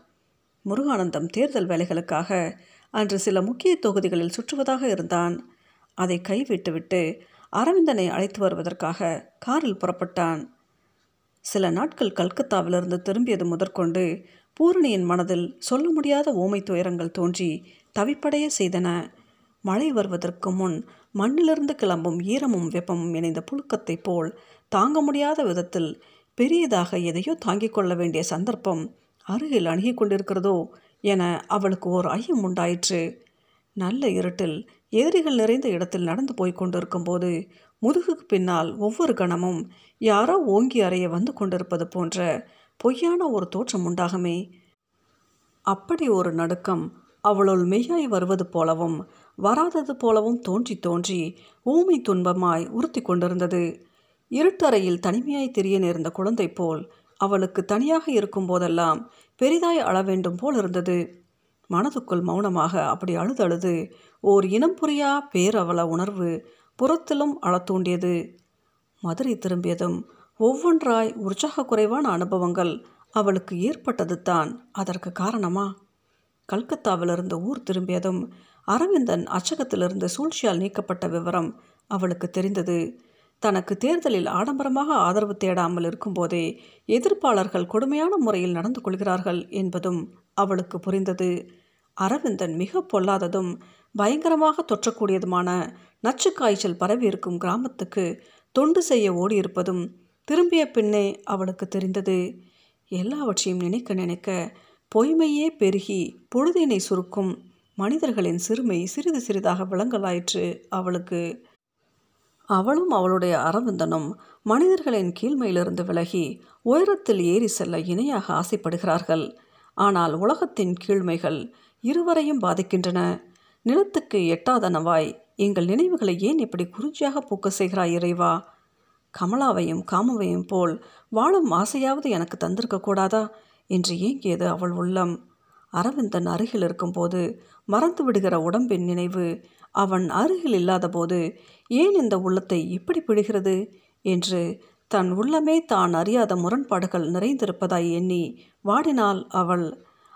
முருகானந்தம் தேர்தல் வேலைகளுக்காக அன்று சில முக்கிய தொகுதிகளில் சுற்றுவதாக இருந்தான். அதை கைவிட்டுவிட்டு அரவிந்தனை அழைத்து வருவதற்காக காரில் புறப்பட்டான். சில நாட்கள் கல்கத்தாவிலிருந்து திரும்பியது முதற்கொண்டு பூரணியின் மனதில் சொல்ல முடியாத ஊமை துயரங்கள் தோன்றி தவிப்படைய செய்தன. மழை வருவதற்கு முன் மண்ணிலிருந்து கிளம்பும் ஈரமும் வெப்பமும் இணைந்த புழுக்கத்தைப் போல் தாங்க முடியாத விதத்தில் பெரியதாக எதையோ தாங்கிக் கொள்ள வேண்டிய சந்தர்ப்பம் அருகில் அணுகி கொண்டிருக்கிறதோ என அவளுக்கு ஓர் ஐயம் உண்டாயிற்று. நல்ல இருட்டில் எதிரிகள் நிறைந்த இடத்தில் நடந்து போய் கொண்டிருக்கும்போது முதுகுக்கு பின்னால் ஒவ்வொரு கணமும் யாரோ ஓங்கி அறைய வந்து கொண்டிருப்பது போன்ற பொய்யான ஒரு தோற்றம் உண்டாகுமே. அப்படி ஒரு நடுக்கம் அவளுள் மெய்யாய் வருவது போலவும் வராதது போலவும் தோன்றி தோன்றி ஊமை துன்பமாய் உறுத்தி கொண்டிருந்தது. இருட்டறையில் தனிமையாய் தெரிய நேர்ந்த குழந்தை போல் அவளுக்கு தனியாக இருக்கும் போதெல்லாம் பெரிதாய் அள வேண்டும் போல் இருந்தது. மனதுக்குள் மௌனமாக அப்படி அழுது அழுது ஓர் இனம் புரியா பேரவல உணர்வு புறத்திலும் அளத்தூண்டியது. மதுரை திரும்பியதும் ஒவ்வொன்றாய் உற்சாக குறைவான அனுபவங்கள் அவளுக்கு ஏற்பட்டது தான். அதற்கு காரணமா? கல்கத்தாவிலிருந்து ஊர் திரும்பியதும் அரவிந்தன் அச்சகத்திலிருந்து சூழ்ச்சியால் நீக்கப்பட்ட விவரம் அவளுக்கு தெரிந்தது. தனக்கு தேர்தலில் ஆடம்பரமாக ஆதரவு தேடாமல் இருக்கும்போதே எதிர்ப்பாளர்கள் கொடுமையான முறையில் நடந்து கொள்கிறார்கள் என்பதும் அவளுக்கு புரிந்தது. அரவிந்தன் மிக பொல்லாததும் பயங்கரமாக தொற்றக்கூடியதுமான நச்சு காய்ச்சல் பரவி இருக்கும் கிராமத்துக்கு தொண்டு செய்ய ஓடியிருப்பதும் திரும்பிய பின்னே அவளுக்கு தெரிந்தது. எல்லாவற்றையும் நினைக்க நினைக்க பொய்மையே பெருகி பொழுதினை சுருக்கும் மனிதர்களின் சிறுமை சிறிது சிறிதாக விளங்கலாயிற்று அவளுக்கு. அவளும் அவளுடைய அரவிந்தனும் மனிதர்களின் கீழ்மையிலிருந்து விலகி உயரத்தில் ஏறி செல்ல இணையாக ஆசைப்படுகிறார்கள். ஆனால் உலகத்தின் கீழ்மைகள் இருவரையும் பாதிக்கின்றன. நிலத்துக்கு எட்டாதனவாய் எங்கள் நினைவுகளை ஏன் இப்படி குறிஞ்சியாக பூக்க செய்கிறாய் இறைவா? கமலாவையும் காமவையும் போல் வாழும் ஆசையாவது எனக்கு தந்திருக்க கூடாதா? என்று ஏங்கியது அவள் உள்ளம். அரவிந்தன் அருகில் இருக்கும்போது மறந்து விடுகிற உடம்பின் நினைவு அவன் அருகில் இல்லாதபோது ஏன் இந்த உள்ளத்தை இப்படி பிடிகிறது? என்று தன் உள்ளமே தான் அறியாத முரண்பாடுகள் நிறைந்திருப்பதாய் எண்ணி வாடினால் அவள்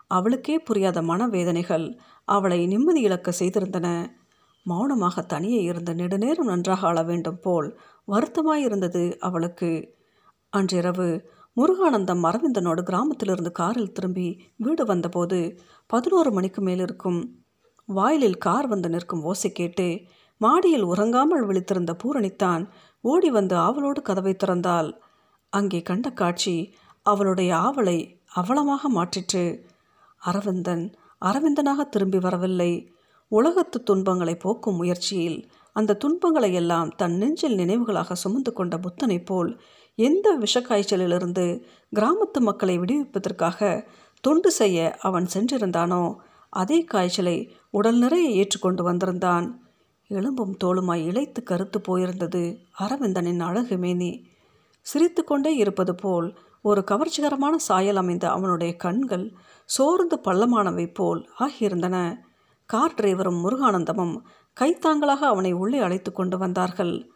அவளுக்கே புரியாத மனவேதனைகள் அவளை நிம்மதி இழக்க செய்திருந்தன. மௌனமாக தனியே இருந்து நெடுநேரம் நன்றாக ஆள வேண்டும் போல் வருத்தமாயிருந்தது அவளுக்கு. அன்றிரவு முருகானந்தம் அரவிந்தனோடு கிராமத்திலிருந்து காரில் திரும்பி வீடு வந்தபோது பதினோரு மணிக்கு மேல் இருக்கும் வாயிலில் கார் வந்து நிற்கும் ஓசை கேட்டு மாடியில் உறங்காமல் விழித்திருந்த பூரணித்தான் ஓடி வந்து ஆவலோடு கதவை திறந்தாள். அங்கே கண்ட காட்சி அவளுடைய ஆவலை அவலமாக மாற்றிற்று. அரவிந்தன் அரவிந்தனாக திரும்பி வரவில்லை. உலகத்து துன்பங்களை போக்கும் முயற்சியில் அந்த துன்பங்களை எல்லாம் தன் நெஞ்சில் நினைவுகளாக சுமந்து கொண்ட புத்தனைப் போல் எந்த விஷக்காய்ச்சலிலிருந்து கிராமத்து மக்களை விடுவிப்பதற்காக தொண்டு செய்ய அவன் சென்றிருந்தானோ அதே காய்ச்சலை உடல் நிறைய ஏற்றுக்கொண்டு வந்திருந்தான். எலும்பும் தோளுமாய் இழைத்து கருத்து போயிருந்தது அரவிந்தனின் அழகு மேனி. சிரித்து கொண்டே இருப்பது போல் ஒரு கவர்ச்சிகரமான சாயல் அமைந்த அவனுடைய கண்கள் சோர்ந்து பள்ளமானவை போல் ஆகியிருந்தன. கார் டிரைவரும் முருகானந்தமும் கைத்தாங்களாக அவனை உள்ளே அழைத்து கொண்டு வந்தார்கள்.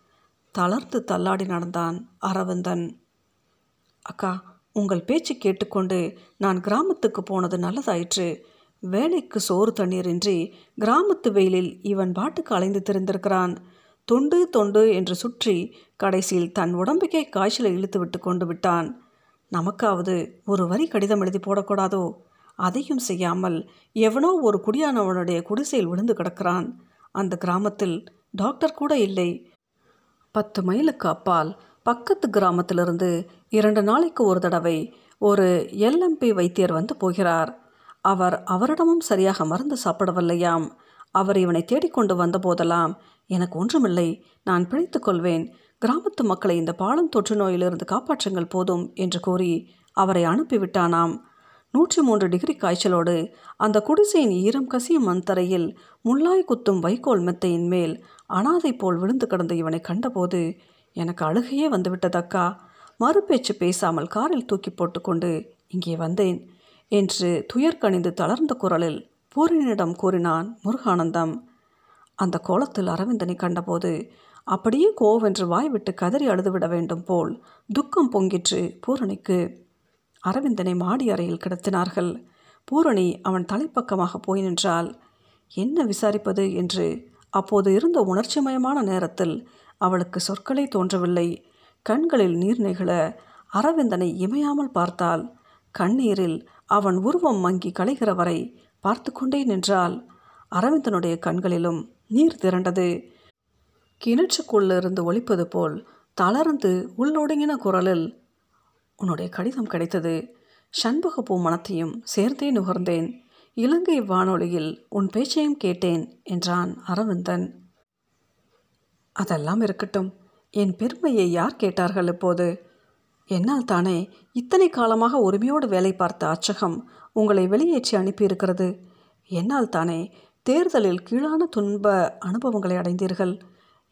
தளர்ந்து தள்ளாடி நடந்தான் அரவிந்தன். அக்கா உங்கள் பேச்சு கேட்டுக்கொண்டு நான் கிராமத்துக்கு போனது நல்லதாயிற்று. வேலைக்கு சோறு தண்ணீரின்றி கிராமத்து வெயிலில் இவன் பாட்டுக்கு அலைந்து திரிந்திருக்கிறான். தொண்டு தொண்டு என்று சுற்றி கடைசியில் தன் உடம்புக்கே காய்ச்சலை இழுத்து விட்டு கொண்டு விட்டான். நமக்காவது ஒரு வரி கடிதம் எழுதி போடக்கூடாதோ? அதையும் செய்யாமல் எவனோ ஒரு குடியானவனுடைய குடிசையில் விழுந்து கிடக்கிறான். அந்த கிராமத்தில் டாக்டர் கூட இல்லை. பத்து மைலுக்கு அப்பால் பக்கத்து கிராமத்திலிருந்து இரண்டு நாளைக்கு ஒரு தடவை ஒரு எல்எம்பி வைத்தியர் வந்து போகிறார். அவர் அவரிடமும் சரியாக மருந்து சாப்பிடவில்லையாம். அவர் இவனை தேடிக்கொண்டு வந்தபோதெல்லாம் எனக்கு ஒன்றுமில்லை நான் பிழைத்துக் கொள்வேன். கிராமத்து மக்களை இந்த பாலம் தொற்று நோயிலிருந்து காப்பாற்றுங்கள் போதும் என்று கூறி அவரை அனுப்பிவிட்டானாம். நூற்றி மூன்று டிகிரி காய்ச்சலோடு அந்த குடிசையின் ஈரம் கசியும் மண்தரையில் முள்ளாய் குத்தும் வைக்கோல் மெத்தையின் மேல் அனாதை போல் விழுந்து கிடந்த இவனை கண்டபோது எனக்கு அழுகையே வந்துவிட்டதக்கா மறுபேச்சு பேசாமல் காரில் தூக்கி போட்டுக்கொண்டு இங்கே வந்தேன். என்று துயர்கணிந்து தளர்ந்த குரலில் பூரணியிடம் கூறினான் முருகானந்தம். அந்த கோலத்தில் அரவிந்தனை கண்டபோது அப்படியே கோவென்று வாய்விட்டு கதறி அழுதுவிட வேண்டும் போல் துக்கம் பொங்கிற்று பூரணிக்கு அரவிந்தனை மாடி அறையில் கிடத்தினார்கள். பூரணி அவன் தலைப்பக்கமாக போய் நின்றால் என்ன விசாரிப்பது என்று அப்போது இருந்த உணர்ச்சிமயமான நேரத்தில் அவளுக்கு சொற்களே தோன்றவில்லை. கண்களில் நீர் நெகிழ அரவிந்தனை இமையாமல் பார்த்தால் கண்ணீரில் அவன் உருவம் மங்கி களைகிற வரை பார்த்து கொண்டே நின்றால் அரவிந்தனுடைய கண்களிலும் நீர் திரண்டது. கிணற்றுக்குள்ளிருந்து ஒழிப்பது போல் தளர்ந்து உள்ளொடுங்கின குரலில் உன்னுடைய கடிதம் கிடைத்தது. சண்பகப்பூ மனத்தையும் சேர்ந்தே நுகர்ந்தேன். இலங்கை வானொலியில் உன் பேச்சையும் கேட்டேன் என்றான் அரவிந்தன். அதெல்லாம் இருக்கட்டும். என் பெருமையை யார் கேட்டார்கள் இப்போது? என்னால் தானே இத்தனை காலமாக உரிமையோடு வேலை பார்த்த அச்சகம் உங்களை வெளியேற்றி அனுப்பியிருக்கிறது. என்னால் தானே தேர்தலில் கீழான துன்ப அனுபவங்களை அடைந்தீர்கள்.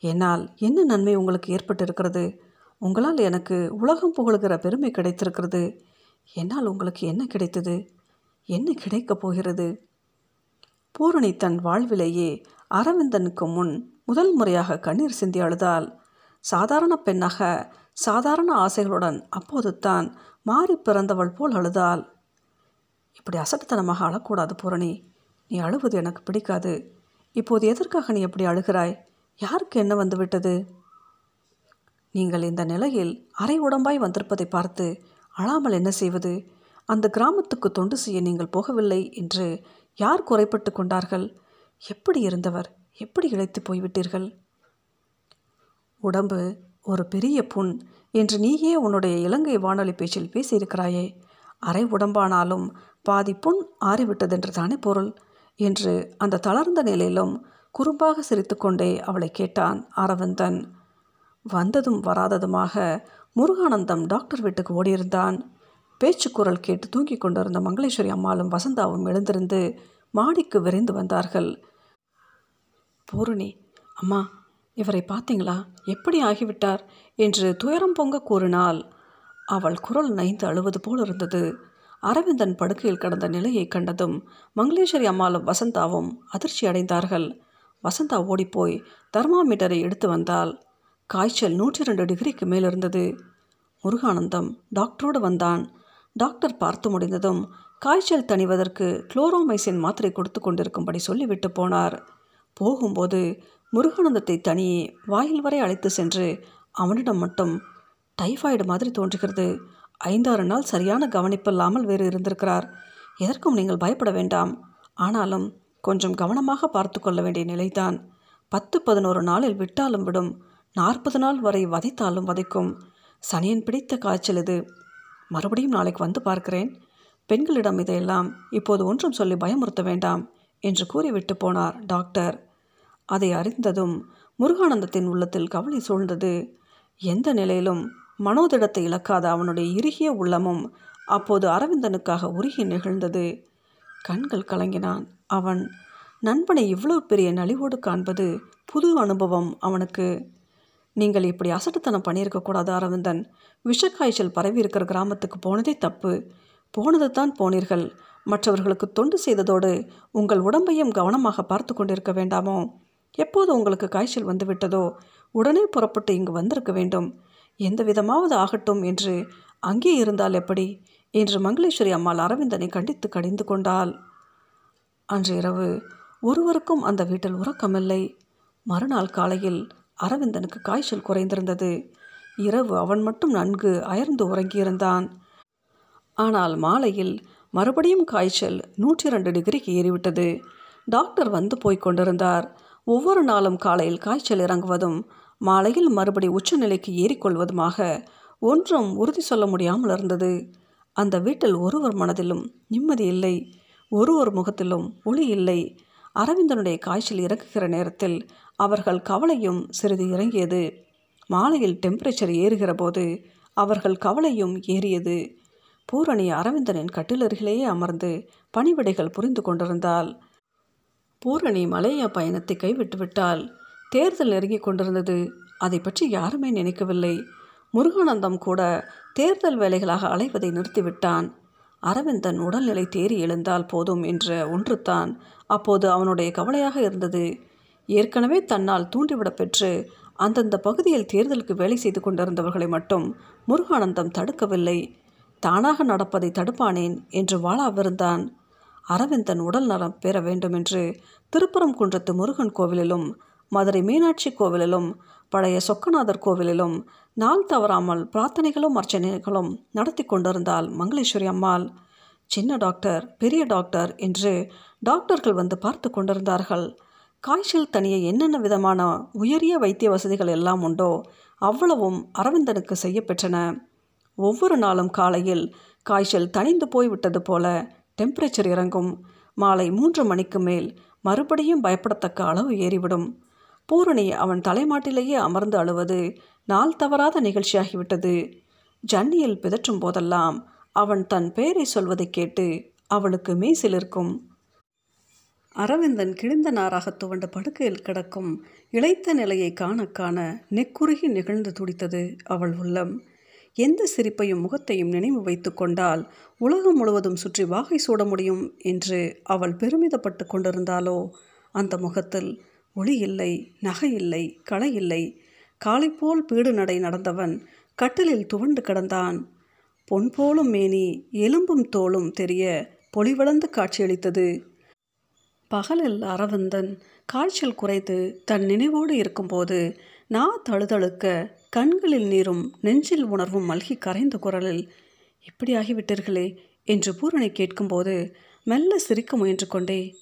என்னால் என்ன நன்மை உங்களுக்கு ஏற்பட்டிருக்கிறது? உங்களால் எனக்கு உலகம் புகழுகிற பெருமை கிடைத்திருக்கிறது. என்னால் உங்களுக்கு என்ன கிடைத்தது? என்ன கிடைக்கப் போகிறது? பூரணி தன் வாழ்விலேயே அரவிந்தனுக்கு முன் முதல் முறையாக கண்ணீர் சிந்தி அழுதால் சாதாரண பெண்ணாக சாதாரண ஆசைகளுடன் அப்போது தான் மாறி பிறந்தவள் போல் அழுதாள். இப்படி அசட்டுத்தனமாக அழக்கூடாது பூரணி. நீ அழுவது எனக்கு பிடிக்காது. இப்போது எதற்காக நீ எப்படி அழுகிறாய்? யாருக்கு என்ன வந்துவிட்டது? நீங்கள் இந்த நிலையில் அரை உடம்பாய் வந்திருப்பதை பார்த்து அழாமல் என்ன செய்வது? அந்த கிராமத்துக்கு தொண்டு செய்ய நீங்கள் போகவில்லை என்று யார் குறைப்பட்டு கொண்டார்கள்? எப்படி இருந்தவர்? எப்படி இழைத்து போய்விட்டீர்கள்? உடம்பு ஒரு பெரிய புண் என்று நீயே உன்னுடைய இலங்கை வானொலி பேச்சில் பேசியிருக்கிறாயே. அரை உடம்பானாலும் பாதி புண் ஆறிவிட்டதென்று தானே பொருள்? என்று அந்த தளர்ந்த நிலையிலும் குறும்பாக சிரித்துக்கொண்டே அவளை கேட்டான் அரவிந்தன். வந்ததும் வராததுமாக முருகானந்தம் டாக்டர் வீட்டுக்கு ஓடியிருந்தான். பேச்சுக்குரல் கேட்டு தூங்கிக் கொண்டிருந்த மங்களேஸ்வரி அம்மாளும் வசந்தாவும் எழுந்திருந்து மாடிக்கு விரைந்து வந்தார்கள். பூரணி அம்மா இவரை பார்த்தீங்களா? எப்படி ஆகிவிட்டார்? என்று துயரம் பொங்க கூறினாள். அவள் குரல் நைந்து அழுவது போல் இருந்தது அரவிந்தன் படுக்கையில் கடந்த நிலையை கண்டதும் மங்களேஸ்வரி அம்மாளும் வசந்தாவும் அதிர்ச்சி அடைந்தார்கள். வசந்தா ஓடிப்போய் தெர்மாமீட்டரை எடுத்து வந்தால் காய்ச்சல் நூற்றி ரெண்டு டிகிரிக்கு மேல் இருந்தது முருகானந்தம் டாக்டரோடு வந்தான். டாக்டர் பார்த்து முடிந்ததும் காய்ச்சல் தணிவதற்கு குளோரோமைசின் மாத்திரை கொடுத்து கொண்டிருக்கும்படி சொல்லிவிட்டு போனார். போகும்போது முருகானந்தத்தை தனியே வாயில் வரை அழைத்து சென்று அவனிடம் மட்டும் டைஃபாய்டு மாதிரி தோன்றுகிறது. ஐந்தாறு நாள் சரியான கவனிப்பில்லாமல் வேறு இருந்திருக்கிறார். எதற்கும் நீங்கள் பயப்பட வேண்டாம். ஆனாலும் கொஞ்சம் கவனமாக பார்த்து கொள்ள வேண்டிய நிலைதான். பத்து பதினோரு நாளில் விட்டாலும் விடும். நாற்பது நாள் வரை வதைத்தாலும் வதைக்கும். சனியன் பிடித்த காய்ச்சல் இது. மறுபடியும் நாளைக்கு வந்து பார்க்கிறேன். பெண்களிடம் இதையெல்லாம் இப்போது ஒன்றும் சொல்லி பயமுறுத்த வேண்டாம் என்று கூறிவிட்டு போனார் டாக்டர். அதை அறிந்ததும் முருகானந்தத்தின் உள்ளத்தில் கவலை சூழ்ந்தது. எந்த நிலையிலும் மனோதிடத்தை இழக்காத அவனுடைய இறுகிய உள்ளமும் அப்போது அரவிந்தனுக்காக உருகி நிகழ்ந்தது. கண்கள் கலங்கினான். அவன் நண்பனை இவ்வளவு பெரிய நலிவோடு காண்பது புது அனுபவம் அவனுக்கு. நீங்கள் இப்படி அசட்டுத்தனம் பண்ணியிருக்கக்கூடாது அரவிந்தன். விஷக்காய்ச்சல் பரவி இருக்கிற கிராமத்துக்கு போனதே தப்பு. போனது தான் போனீர்கள். மற்றவர்களுக்கு தொண்டு செய்ததோடு உங்கள் உடம்பையும் கவனமாக பார்த்து கொண்டிருக்க வேண்டாமோ? எப்போது உங்களுக்கு காய்ச்சல் வந்துவிட்டதோ உடனே புறப்பட்டு இங்கு வந்திருக்க வேண்டும். எந்த விதமாவது ஆகட்டும் என்று அங்கே இருந்தால் எப்படி? என்று மங்களேஸ்வரி அம்மாள் அரவிந்தனை கண்டித்து கடிந்து கொண்டாள். அன்று இரவு ஒருவருக்கும் அந்த வீட்டில் உறக்கமில்லை. மறுநாள் காலையில் அரவிந்தனுக்கு காய்ச்சல் குறைந்திருந்தது. இரவு அவன் மட்டும் நன்கு அயர்ந்து உறங்கியிருந்தான். ஆனால் மாலையில் மறுபடியும் காய்ச்சல் நூற்றி ரெண்டு டிகிரிக்கு ஏறிவிட்டது. டாக்டர் வந்து போய்க் கொண்டிருந்தார். ஒவ்வொரு நாளும் காலையில் காய்ச்சல் இறங்குவதும் மாலையில் மறுபடி உச்சநிலைக்கு ஏறிக்கொள்வதுமாக ஒன்றும் உறுதி சொல்ல முடியாமல் இருந்தது. அந்த வீட்டில் ஒருவர் மனதிலும் நிம்மதி இல்லை ஒருவர் முகத்திலும் ஒளி இல்லை. அரவிந்தனுடைய காய்ச்சல் இறக்குகிற நேரத்தில் அவர்கள் கவலையும் சிறிது இறங்கியது. மாலையில் டெம்பரேச்சர் ஏறுகிற போது அவர்கள் கவலையும் ஏறியது. பூரணி அரவிந்தனின் கட்டிலருகிலேயே அமர்ந்து பணிவிடைகள் புரிந்து கொண்டிருந்தாள். பூரணி மலையா பயணத்தை கைவிட்டுவிட்டால் தேர்தல் நெருங்கி கொண்டிருந்தது. அதை பற்றி யாருமே நினைக்கவில்லை. முருகானந்தம் கூட தேர்தல் வேலைகளாக அலைவதை நிறுத்திவிட்டான். அரவிந்தன் உடல்நிலை தேறி எழுந்தால் போதும் என்ற ஒன்றுதான் அப்போது அவனுடைய கவலையாக இருந்தது. ஏற்கனவே தன்னால் தூண்டிவிட பெற்று அந்தந்த பகுதியில் தேர்தலுக்கு வேலை செய்து கொண்டிருந்தவர்களை மட்டும் முருகானந்தம் தடுக்கவில்லை. தானாக நடப்பதை தடுப்பானேன் என்று வாழாவிருந்தான் அரவிந்தன் உடல் நலம் பெற வேண்டுமென்று திருப்பரங்குன்றத்து முருகன் கோவிலிலும் மதுரை மீனாட்சி கோவிலிலும் பழைய சொக்கநாதர் கோவிலிலும் நாள் தவறாமல் பிரார்த்தனைகளும் அர்ச்சனைகளும் நடத்தி கொண்டிருந்தால் மங்களேஸ்வரி அம்மாள். சின்ன டாக்டர் பெரிய டாக்டர் என்று டாக்டர்கள் வந்து பார்த்து கொண்டிருந்தார்கள். காய்ச்சல் தனியே என்னென்ன விதமான உயரிய வைத்திய வசதிகள் எல்லாம் உண்டோ அவ்வளவும் அரவிந்தனுக்கு செய்யப்பெற்றன. ஒவ்வொரு நாளும் காலையில் காய்ச்சல் தணிந்து போய்விட்டது போல டெம்பரேச்சர் இறங்கும். மாலை மூன்று மணிக்கு மேல் மறுபடியும் பயப்படத்தக்க அளவு ஏறிவிடும். பூரணி அவன் தலைமாட்டிலேயே அமர்ந்து அழுவது நாள் தவறாத நிகழ்ச்சியாகிவிட்டது. ஜன்னியில் பிதற்றும் போதெல்லாம் அவன் தன் பெயரை சொல்வதை கேட்டு அவளுக்கு மீசிலிருக்கும் அரவிந்தன் கிழிந்த நாராக துவண்ட படுக்கையில் கிடக்கும் இழைத்த நிலையை காண காண நெக்குருகி நிகழ்ந்து துடித்தது அவள் உள்ளம். எந்த சிரிப்பையும் முகத்தையும் நினைவு வைத்து கொண்டால் உலகம் முழுவதும் சுற்றி வாகை சூட முடியும் என்று அவள் பெருமிதப்பட்டு கொண்டிருந்தாலோ அந்த முகத்தில் ஒளி இல்லை நகை இல்லை களை இல்லை. காலை போல் பீடு நடை நடந்தவன் கட்டிலில் துவண்டு கிடந்தான். பொன் போலும் மேனி எலும்பும் தோளும் தெரிய பொலிவளந்து காட்சியளித்தது. பகலில் அரவிந்தன் காய்ச்சல் குறைத்து தன் நினைவோடு இருக்கும்போது நா தழுதழுக்க கண்களில் நீரும் நெஞ்சில் உணர்வும் மல்கி கரைந்த குரலில் இப்படி ஆகிவிட்டீர்களே என்று பூரணி கேட்கும்போது மெல்ல சிரிக்க முயன்று கொண்டே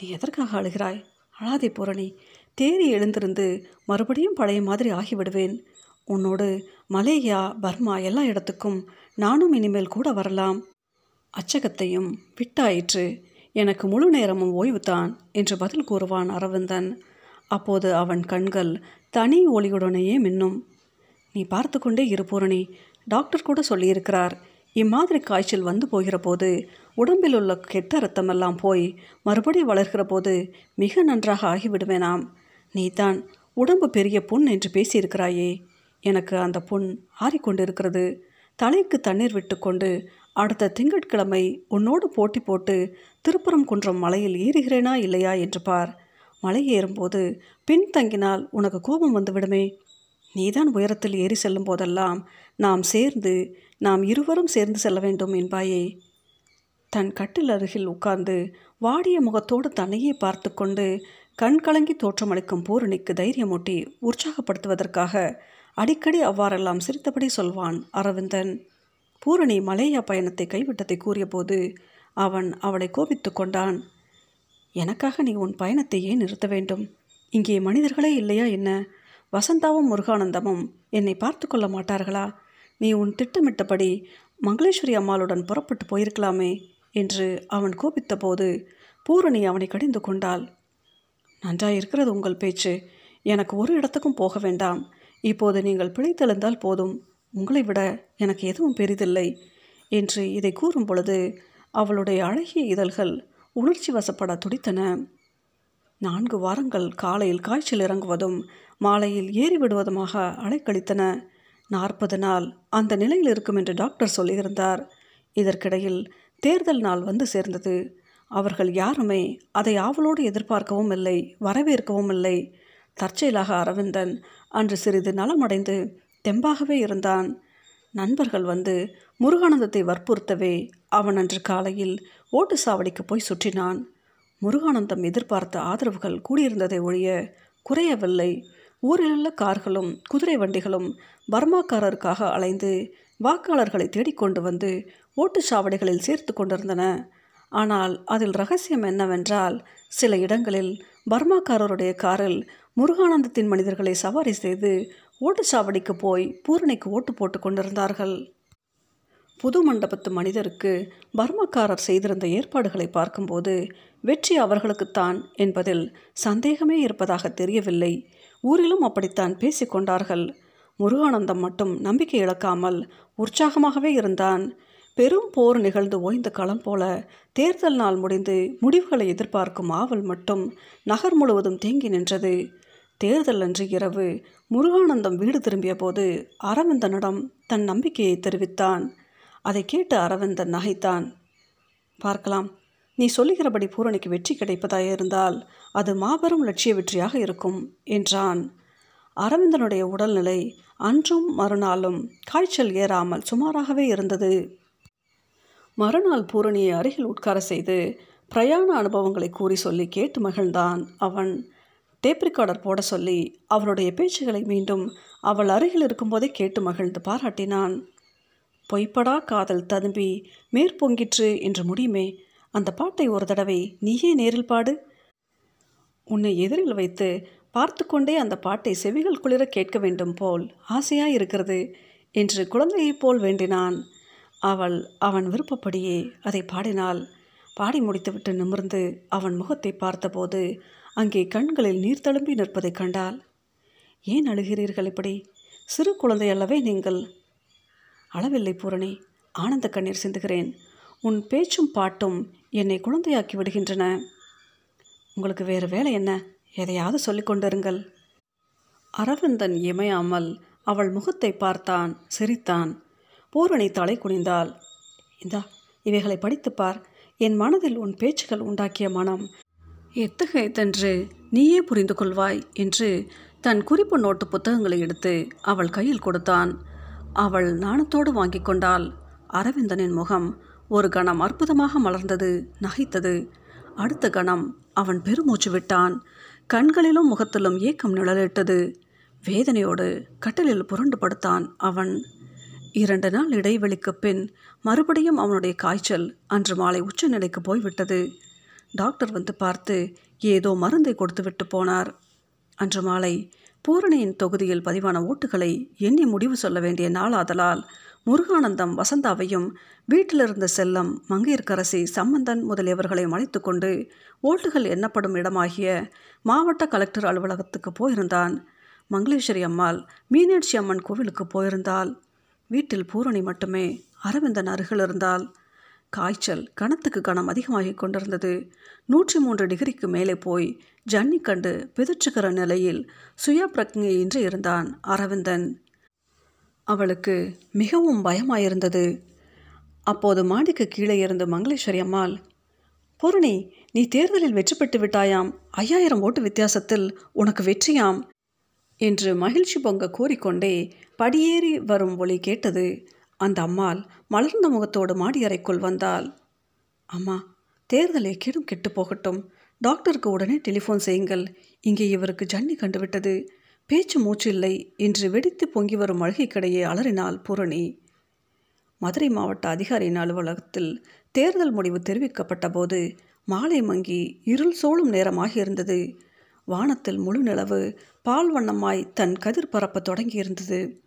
நீ எதற்காக அழுகிறாய்? அழாதே பூரணி. தேறி எழுந்திருந்து மறுபடியும் பழைய மாதிரி ஆகிவிடுவேன். உன்னோடு மலேயா பர்மா எல்லா இடத்துக்கும் நானும் இனிமேல் கூட வரலாம். அச்சகத்தையும் விட்டாயிற்று. எனக்கு முழு நேரமும் ஓய்வுதான் என்று பதில் கூறுவான் அரவிந்தன். அப்போது அவன் கண்கள் தனி ஒளியுடனேயே மின்னும். நீ பார்த்து கொண்டே இரு டாக்டர் கூட சொல்லியிருக்கிறார். இம்மாதிரி காய்ச்சல் வந்து போகிற போது உடம்பில் உள்ள கெட்ட ரத்தமெல்லாம் போய் மறுபடி வளர்கிற போது மிக நன்றாக ஆகிவிடுவேனாம். நீதான் உடம்பு பெரிய புண் என்று பேசியிருக்கிறாயே. எனக்கு அந்த புண் ஆறிக்கொண்டிருக்கிறது. தலைக்கு தண்ணீர் விட்டுக்கொண்டு அடுத்த திங்கட்கிழமை உன்னோடு போட்டி போட்டு திருப்புறம் குன்றம் மலையில் ஏறுகிறேனா இல்லையா என்று பார். மலை ஏறும்போது பின் தங்கினால் உனக்கு கோபம் வந்துவிடுமே. நீதான் உயரத்தில் ஏறி செல்லும் போதெல்லாம் நாம் சேர்ந்து நாம் இருவரும் சேர்ந்து செல்ல வேண்டும் என்பாயே. தன் கட்டில் அருகில் உட்கார்ந்து வாடிய முகத்தோடு தன்னையே பார்த்து கொண்டு கண் கலங்கி தோற்றமளிக்கும் பூரணிக்கு தைரியமூட்டி உற்சாகப்படுத்துவதற்காக அடிக்கடி அவ்வாறெல்லாம் சிரித்தபடி சொல்வான் அரவிந்தன். பூரணி மலேயா பயணத்தை கைவிட்டதை கூறியபோது அவன் அவளை கோபித்து கொண்டான். எனக்காக நீ உன் பயணத்தை ஏன் நிறுத்த வேண்டும்? இங்கே மனிதர்களே இல்லையா என்ன? வசந்தாவும் முருகானந்தமும் என்னை பார்த்து கொள்ள மாட்டார்களா? நீ உன் திட்டமிட்டபடி மங்களேஸ்வரி அம்மாளுடன் புறப்பட்டு போயிருக்கலாமே என்று அவன் கோபித்தபோது பூரணி அவனை கடிந்து கொண்டாள். நன்றாயிருக்கிறது உங்கள் பேச்சு. எனக்கு ஒரு இடத்துக்கும் போக வேண்டாம். இப்போது நீங்கள் பிழைத்தெழுந்தால் போதும். உங்களை விட எனக்கு எதுவும் பெரிதில்லை என்று இதை கூறும் பொழுது அவளுடைய அழகிய இதழ்கள் உணர்ச்சி வசப்பட துடித்தன. நான்கு வாரங்கள் காலையில் காய்ச்சல் இறங்குவதும் மாலையில் ஏறிவிடுவதுமாக அலைக்கழித்தன. நாற்பது நாள் அந்த நிலையில் இருக்கும் என்று டாக்டர் சொல்லியிருந்தார். இதற்கிடையில் தேர்தல் நாள் வந்து சேர்ந்தது. அவர்கள் யாருமே அதை ஆவலோடு எதிர்பார்க்கவும் இல்லை வரவேற்கவும் இல்லை. தற்செயலாக அரவிந்தன் அன்று சிறிது நலமடைந்து தெம்பாகவே இருந்தான். நண்பர்கள் வந்து முருகானந்தத்தை வற்புறுத்தவே அவன் அன்று காலையில் ஓட்டு சாவடிக்கு போய் சுற்றினான். முருகானந்தம் எதிர்பார்த்த ஆதரவுகள் கூடியிருந்ததை ஒழிய குறையவில்லை. ஊரிலுள்ள கார்களும் குதிரை வண்டிகளும் பர்மாக்காரருக்காக அலைந்து வாக்காளர்களை தேடிக்கொண்டு வந்து ஓட்டுச் சாவடிகளில் சேர்த்து கொண்டிருந்தன. ஆனால் அதில் ரகசியம் என்னவென்றால் சில இடங்களில் பர்மாக்காரருடைய காரில் முருகானந்தத்தின் மனிதர்களை சவாரி செய்து ஓட்டுச்சாவடிக்கு போய் பூரணிக்கு ஓட்டு போட்டு கொண்டிருந்தார்கள். புது மண்டபத்து மனிதருக்கு பர்மக்காரர் செய்திருந்த ஏற்பாடுகளை பார்க்கும்போது வெற்றி அவர்களுக்குத்தான் என்பதில் சந்தேகமே இருப்பதாக தெரியவில்லை. ஊரிலும் அப்படித்தான் பேசிக்கொண்டார்கள். முருகானந்தம் மட்டும் நம்பிக்கை இழக்காமல் உற்சாகமாகவே இருந்தான். பெரும் போர் நிகழ்ந்து ஓய்ந்த களம் போல தேர்தல் நாள் முடிந்து முடிவுகளை எதிர்பார்க்கும் ஆவல் மட்டும் நகர் முழுவதும் தேங்கி நின்றது. தேர்தல் அன்று இரவு முருகானந்தம் வீடு திரும்பிய போது அரவிந்தனிடம் தன் நம்பிக்கையை தெரிவித்தான். அதை கேட்டு அரவிந்தன் நகைத்தான். பார்க்கலாம். நீ சொல்லுகிறபடி பூரணிக்கு வெற்றி கிடைப்பதாயிருந்தால் அது மாபெரும் லட்சிய வெற்றியாக இருக்கும் என்றான். அரவிந்தனுடைய உடல்நிலை அன்றும் மறுநாளும் காய்ச்சல் ஏறாமல் சுமாராகவே இருந்தது. மறுநாள் பூரணியை அருகில் உட்கார செய்து பிரயாண அனுபவங்களை கூறி சொல்லி கேட்டு மகிழ்ந்தான் அவன். டேப் ரெக்கார்டர் போட சொல்லி அவளுடைய பேச்சுகளை மீண்டும் அவள் அருகில் இருக்கும்போதே கேட்டு மகிழ்ந்து பாராட்டினான். பொய்ப்படா காதல் ததும்பி மேற்பொங்கிற்று என்று முடியுமே அந்த பாட்டை ஒரு தடவை நீயே நேரில் பாடு. உன்னை எதிரில் வைத்து பார்த்து கொண்டே அந்த பாட்டை செவிகள் குளிர கேட்க வேண்டும் போல் ஆசையாக இருக்கிறது என்று குழந்தையைப் போல் வேண்டினான். அவள் அவன் விருப்பப்படியே அதை பாடினாள் பாடி முடித்துவிட்டு நிமிர்ந்து அவன் முகத்தை பார்த்தபோது அங்கே கண்களில் நீர் தழும்பி நிற்பதைக் கண்டாள். ஏன் அழுகிறீர்கள் இப்படி? சிறு குழந்தை அல்லவே நீங்கள்? அளவில்லை பூரணி. ஆனந்த கண்ணீர் சிந்துகிறேன். உன் பேச்சும் பாட்டும் என்னை குழந்தையாக்கி விடுகின்றன. உங்களுக்கு வேறு வேலை என்ன? எதையாவது சொல்லிக்கொண்டிருங்கள் அரவிந்தன் இமையாமல் அவள் முகத்தை பார்த்தான் சிரித்தான். பூரணி தலை குனிந்தாள். இந்தா இவைகளை படித்துப்பார் என் மனதில் உன் பேச்சுகள் உண்டாக்கிய மனம். எத்தகையதென்று நீயே புரிந்து கொள்வாய் என்று தன் குறிப்பு நோட்டு புத்தகங்களை எடுத்து அவள் கையில் கொடுத்தான். அவள் நாணத்தோடு வாங்கி கொண்டாள். அரவிந்தனின் முகம் ஒரு கணம் அற்புதமாக மலர்ந்தது நகைத்தது. அடுத்த கணம் அவன் பெருமூச்சு விட்டான். கண்களிலும் முகத்திலும் ஏக்கம் நிழலிட்டது. வேதனையோடு கட்டிலில் புரண்டு படுத்தான் அவன். இரண்டு நாள் இடைவெளிக்கு பின் மறுபடியும் அவனுடைய காய்ச்சல் அன்று மாலை உச்சநிலைக்கு போய்விட்டது. டாக்டர் வந்து பார்த்து ஏதோ மருந்தை கொடுத்துவிட்டு போனார். அன்று மாலை பூரணியின் தொகுதியில் பதிவான ஓட்டுகளை எண்ணி முடிவு சொல்ல வேண்டிய நாளாதலால் முருகானந்தம் வசந்தாவையும் வீட்டிலிருந்த செல்லம் மங்கையர்க்கரசி சம்பந்தன் முதலியவர்களையும் அழைத்து கொண்டு ஓட்டுகள் எண்ணப்படும் இடமாகிய மாவட்ட கலெக்டர் அலுவலகத்துக்கு போயிருந்தான். மங்களேஸ்வரி அம்மாள் மீனாட்சி அம்மன் கோவிலுக்கு போயிருந்தாள். வீட்டில் பூரணி மட்டுமே அரவிந்தன் அருகில் இருந்தால் காய்ச்சல் கணத்துக்கு கணம் அதிகமாகி கொண்டிருந்தது. நூற்றி மூன்று டிகிரிக்கு மேலே போய் ஜன்னி கண்டு பிதற்றுகிற நிலையில் சுய பிரக்ஞையின்றி இருந்தான் அரவிந்தன். அவளுக்கு மிகவும் பயமாயிருந்தது. அப்போது மாடிக்கு கீழே இருந்து மங்களேஸ்வரி அம்மாள் பூரணி நீ தேர்தலில் வெற்றி பெற்று விட்டாயாம். ஐயாயிரம் ஓட்டு வித்தியாசத்தில் உனக்கு வெற்றியாம் என்று மகிழ்ச்சி பொங்க கூறிக்கொண்டே படியேறி வரும் ஒளி கேட்டது அந்த அம்மாள் மலர்ந்த முகத்தோடு மாடி அறைக்குள் வந்தாள். அம்மா தேர்தலை கெடும் கெட்டு போகட்டும். டாக்டருக்கு உடனே டெலிஃபோன் செய்யுங்கள். இங்கே இவருக்கு ஜன்னி கண்டுவிட்டது பேச்சு மூச்சில்லை இன்று என்று வெடித்து பொங்கி வரும் மளிகைக்கடையை அலறினாள் பூரணி. மதுரை மாவட்ட அதிகாரியின் அலுவலகத்தில் தேர்தல் முடிவு தெரிவிக்கப்பட்ட போது மாலை மங்கி இருள் சோழும் நேரமாகியிருந்தது. வானத்தில் முழு நிலவு பால் வண்ணமாய் தன் கதிர் பரப்ப தொடங்கியிருந்தது.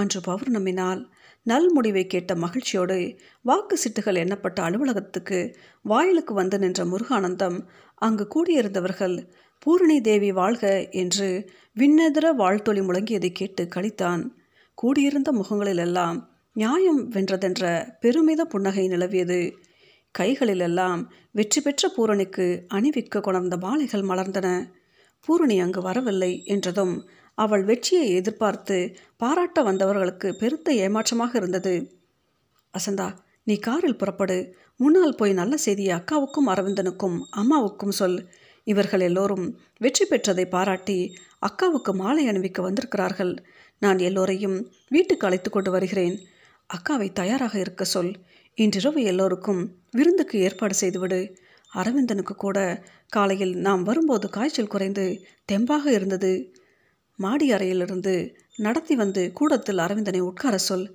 அன்று பௌர்ணமினால் நல் முடிவை கேட்ட மகிழ்ச்சியோடு வாக்கு சிட்டுகள் எண்ணப்பட்ட அலுவலகத்துக்கு வாயிலுக்கு வந்து நின்ற முருகானந்தம் அங்கு கூடியிருந்தவர்கள் பூரணி தேவி வாழ்க என்று விண்ணெதிர வாழ்த்தொளி முழங்கியதை கேட்டு கழித்தான். கூடியிருந்த முகங்களிலெல்லாம் நியாயம் வென்றதென்ற பெருமித புன்னகை நிலவியது. கைகளிலெல்லாம் வெற்றி பெற்ற பூரணிக்கு அணிவிக்க கொணர்ந்த மாலைகள் மலர்ந்தன. பூரணி அங்கு வரவில்லை என்றதும் அவள் வெற்றியை எதிர்பார்த்து பாராட்ட வந்தவர்களுக்கு பெருத்த ஏமாற்றமாக இருந்தது. வசந்தா நீ காரில் புறப்படு. முன்னால் போய் நல்ல செய்தியை அக்காவுக்கும் அரவிந்தனுக்கும் அம்மாவுக்கும் சொல். இவர்கள் எல்லோரும் வெற்றி பெற்றதை பாராட்டி அக்காவுக்கு மாலை அணிவிக்க வந்திருக்கிறார்கள். நான் எல்லோரையும் வீட்டுக்கு அழைத்து கொண்டு வருகிறேன். அக்காவை தயாராக இருக்க சொல். இன்றிரவு எல்லோருக்கும் விருந்துக்கு ஏற்பாடு செய்துவிடு. அரவிந்தனுக்கு கூட காலையில் நாம் வரும்போது காய்ச்சல் குறைந்து தெம்பாக இருந்தது. மாடி அறையிலிருந்து நடத்தி வந்து கூடத்தில் அரவிந்தனை உட்கார சொல்.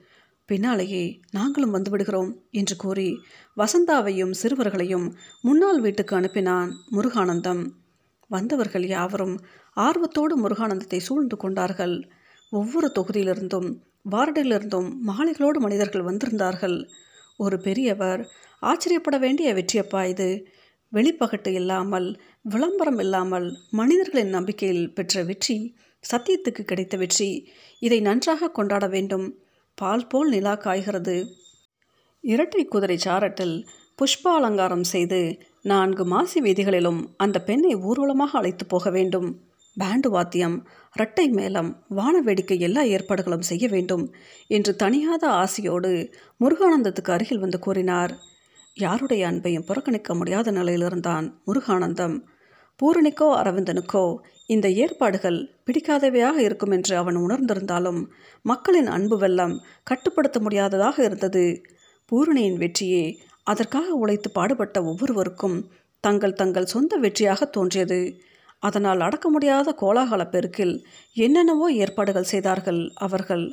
பின்னாலேயே நாங்களும் வந்து விடுகிறோம் என்று கூறி வசந்தாவையும் சிறுவர்களையும் முன்னாள் வீட்டுக்கு அனுப்பினான் முருகானந்தம். வந்தவர்கள் யாவரும் ஆர்வத்தோடு முருகானந்தத்தை சூழ்ந்து கொண்டார்கள். ஒவ்வொரு தொகுதியிலிருந்தும் வார்டிலிருந்தும் மாலைகளோடு மனிதர்கள் வந்திருந்தார்கள். ஒரு பெரியவர் ஆச்சரியப்பட வேண்டிய வெற்றியப்பா இது. வெளிப்பகட்டு இல்லாமல் விளம்பரம் இல்லாமல் மனிதர்களின் நம்பிக்கையில் பெற்ற வெற்றி. சத்தியத்துக்கு கிடைத்த வெற்றி. இதை நன்றாக கொண்டாட வேண்டும். பால் போல் நிலா காய்கிறது. இரட்டை குதிரை சாரட்டில் புஷ்ப அலங்காரம் செய்து நான்கு மாசி வீதிகளிலும் அந்த பெண்ணை ஊர்வலமாக அழைத்து போக வேண்டும். பேண்டு வாத்தியம் இரட்டை மேளம் வான வேடிக்கை எல்லா ஏற்பாடுகளும் செய்ய வேண்டும் என்று தனியாத ஆசையோடு முருகானந்தத்துக்கு அருகில் வந்து கூறினார். யாருடைய அன்பையும் புறக்கணிக்க முடியாத நிலையிலிருந்தான் முருகானந்தம். பூரணிக்கோ அரவிந்தனுக்கோ இந்த ஏற்பாடுகள் பிடிக்காதவையாக இருக்கும் என்று அவன் உணர்ந்திருந்தாலும் மக்களின் அன்பு வெள்ளம் கட்டுப்படுத்த முடியாததாக இருந்தது. பூரணியின் வெற்றியே அதற்காக உழைத்து பாடுபட்ட ஒவ்வொருவருக்கும் தங்கள் தங்கள் சொந்த வெற்றியாக தோன்றியது. அதனால் அடக்க முடியாத கோலாகல பெருக்கில் என்னென்னவோ ஏற்பாடுகள் செய்தார்கள் அவர்கள்.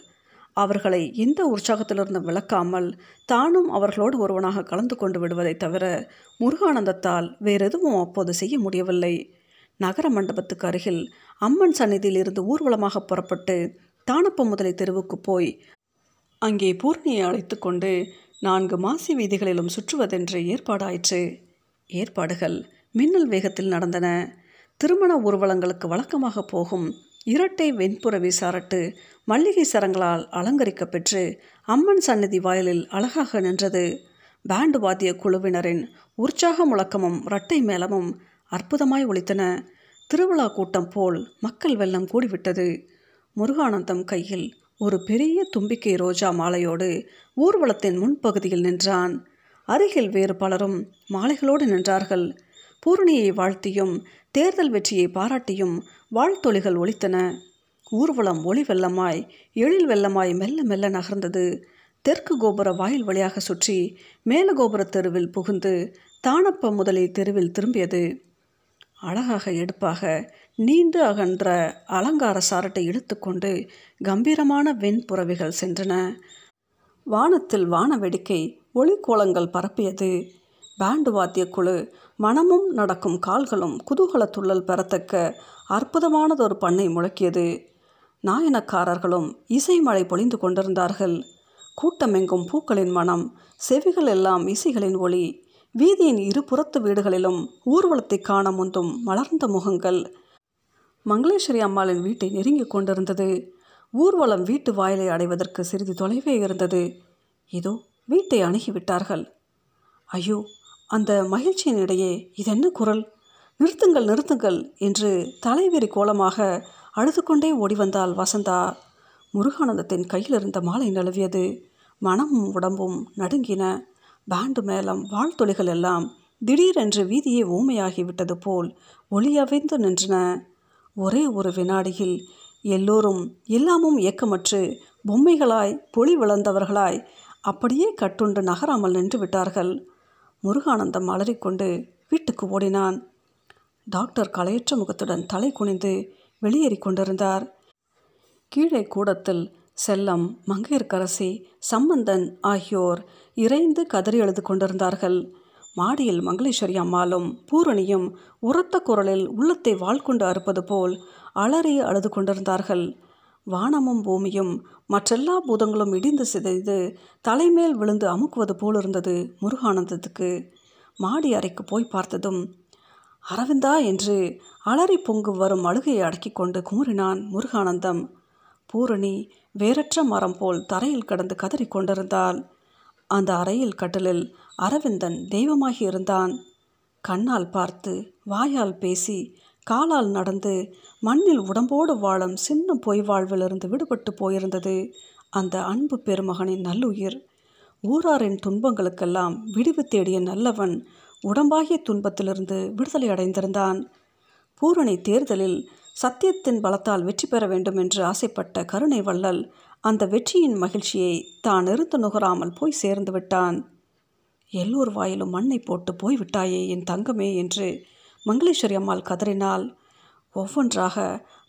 அவர்களை எந்த உற்சாகத்திலிருந்து விளக்காமல் தானும் அவர்களோடு ஒருவனாக கலந்து கொண்டு விடுவதை தவிர முருகானந்தத்தால் வேறெதுவும் அப்போது செய்ய முடியவில்லை. நகர மண்டபத்துக்கு அருகில் அம்மன் சந்நிதியில் இருந்து ஊர்வலமாக புறப்பட்டு தானப்ப முதலை தெருவுக்கு போய் அங்கே பூர்ணியை அழைத்து கொண்டு நான்கு மாசி வீதிகளிலும் சுற்றுவதென்று ஏற்பாடாயிற்று. ஏற்பாடுகள் மின்னல் வேகத்தில் நடந்தன. திருமண ஊர்வலங்களுக்கு வழக்கமாக போகும் இரட்டை வெண்புற விசாரட்டு மல்லிகை சரங்களால் அலங்கரிக்கப்பெற்று அம்மன் சன்னதி வாயிலில் அழகாக நின்றது. பேண்டு வாத்திய குழுவினரின் உற்சாக முழக்கமும் இரட்டை மேளமும் அற்புதமாய் ஒழித்தன திருவிழா கூட்டம் போல் மக்கள் வெள்ளம் கூடிவிட்டது. முருகானந்தம் கையில் ஒரு பெரிய தும்பிக்கை ரோஜா மாலையோடு ஊர்வலத்தின் முன்பகுதியில் நின்றான். அருகில் வேறு பலரும் மாலைகளோடு நின்றார்கள். பூரணியை வாழ்த்தியும் தேர்தல் வெற்றியை பாராட்டியும் வாழ்த்தொலிகள் ஒலித்தன. ஊர்வலம் ஒளி வெள்ளமாய் எழில் வெள்ளமாய் மெல்ல மெல்ல நகர்ந்தது. தெற்கு கோபுர வாயில் வழியாக சுற்றி மேல கோபுர தெருவில் புகுந்து தானப்ப முதலை தெருவில் திரும்பியது. அழகாக எடுப்பாக நீண்டு அகன்ற அலங்கார சாரட்டை இழுத்துக்கொண்டு கம்பீரமான வெண்புறவிகள் சென்றன. வானத்தில் வான வேடிக்கை ஒளிக்கோலங்கள் பரப்பியது. பேண்டு வாத்திய குழு மனமும் நடக்கும் கால்களும் குதூகல துள்ளல் பெறத்தக்க அற்புதமானதொரு பண்ணை முழக்கியது. நாயனக்காரர்களும் இசை மழை பொழிந்து கொண்டிருந்தார்கள். கூட்டமெங்கும் பூக்களின் மனம் செவிகள் எல்லாம் இசைகளின் ஒளி வீதியின் இருபுறத்து வீடுகளிலும் ஊர்வலத்தை காண முந்தும் மலர்ந்த முகங்கள். மங்களேஸ்வரி அம்மாளின் வீட்டை நெருங்கிக் கொண்டிருந்தது. ஊர்வலம் வீட்டு வாயிலை அடைவதற்கு சிறிது தொலைவே இருந்தது. இதோ வீட்டை அணுகிவிட்டார்கள் ஐயோ அந்த மகிழ்ச்சியின் இடையே இதென்ன குரல்? நிறுத்துங்கள் நிறுத்துங்கள் என்று தலைவெறி கோலமாக அழுது கொண்டே ஓடி வந்தாள் வசந்தா. முருகானந்தத்தின் கையில் இருந்த மாலை நழுவியது மனமும் உடம்பும் நடுங்கின. பேண்டு மேளம் வாழ்த்துளிகள் எல்லாம் திடீரென்று வீதியே ஊமையாகிவிட்டது போல் ஒளியவைந்து நின்றன. ஒரே ஒரு வினாடியில் எல்லோரும் எல்லாமும் இயக்கமற்று பொம்மைகளாய் பொலி விளந்தவர்களாய் அப்படியே கட்டுண்டு நகராமல் நின்று விட்டார்கள் முருகானந்தம் அலறிக்கொண்டு வீட்டுக்கு ஓடினான். டாக்டர் கலையற்ற முகத்துடன் தலை குனிந்து வெளியேறி கொண்டிருந்தார். கீழே கூடத்தில் செல்லம் மங்கையர்க்கரசி சம்பந்தன் ஆகியோர் இறைந்து கதறி எழுது கொண்டிருந்தார்கள். மாடியில் மங்களேஸ்வரி அம்மாளும் பூரணியும் உரத்த குரலில் உள்ளத்தை வாழ்கொண்டு அறுப்பது போல் அலறி அழுது கொண்டிருந்தார்கள். வானமும் பூமியும் மற்றெல்லா பூதங்களும் இடிந்து சிதைந்து தலைமேல் விழுந்து அமுக்குவது போலிருந்தது முருகானந்தத்துக்கு. மாடி அறைக்கு போய் பார்த்ததும் அரவிந்தா என்று அலறி பொங்கு வரும் அழுகையை அடக்கி கொண்டு குமுறினான் முருகானந்தம். பூரணி வேறற்ற மரம் போல் தரையில் கடந்து கதறி கொண்டிருந்தாள். அந்த அறையில் கட்டிலில் அரவிந்தன் தெய்வமாகி இருந்தான். கண்ணால் பார்த்து வாயால் பேசி காலால் நடந்து மண்ணில் உடம்போடு வாழும் சின்ன பொய் வாழ்விலிருந்து விடுபட்டு போயிருந்தது அந்த அன்பு பெருமகனின் நல்லுயிர். ஊராரின் துன்பங்களுக்கெல்லாம் விடிவு தேடிய நல்லவன் உடம்பாகிய துன்பத்திலிருந்து விடுதலை அடைந்திருந்தான். பூரணி தேர்தலில் சத்தியத்தின் பலத்தால் வெற்றி பெற வேண்டும் என்று ஆசைப்பட்ட கருணை வள்ளல் அந்த வெற்றியின் மகிழ்ச்சியை தான் இருந்து நுகராமல் போய் சேர்ந்து விட்டான். எல்லோர் வாயிலும் மண்ணை போட்டு போய்விட்டாயே என் தங்கமே என்று மங்களேஸ்வரி அம்மாள் கதறினாள். ஒவ்வொன்றாக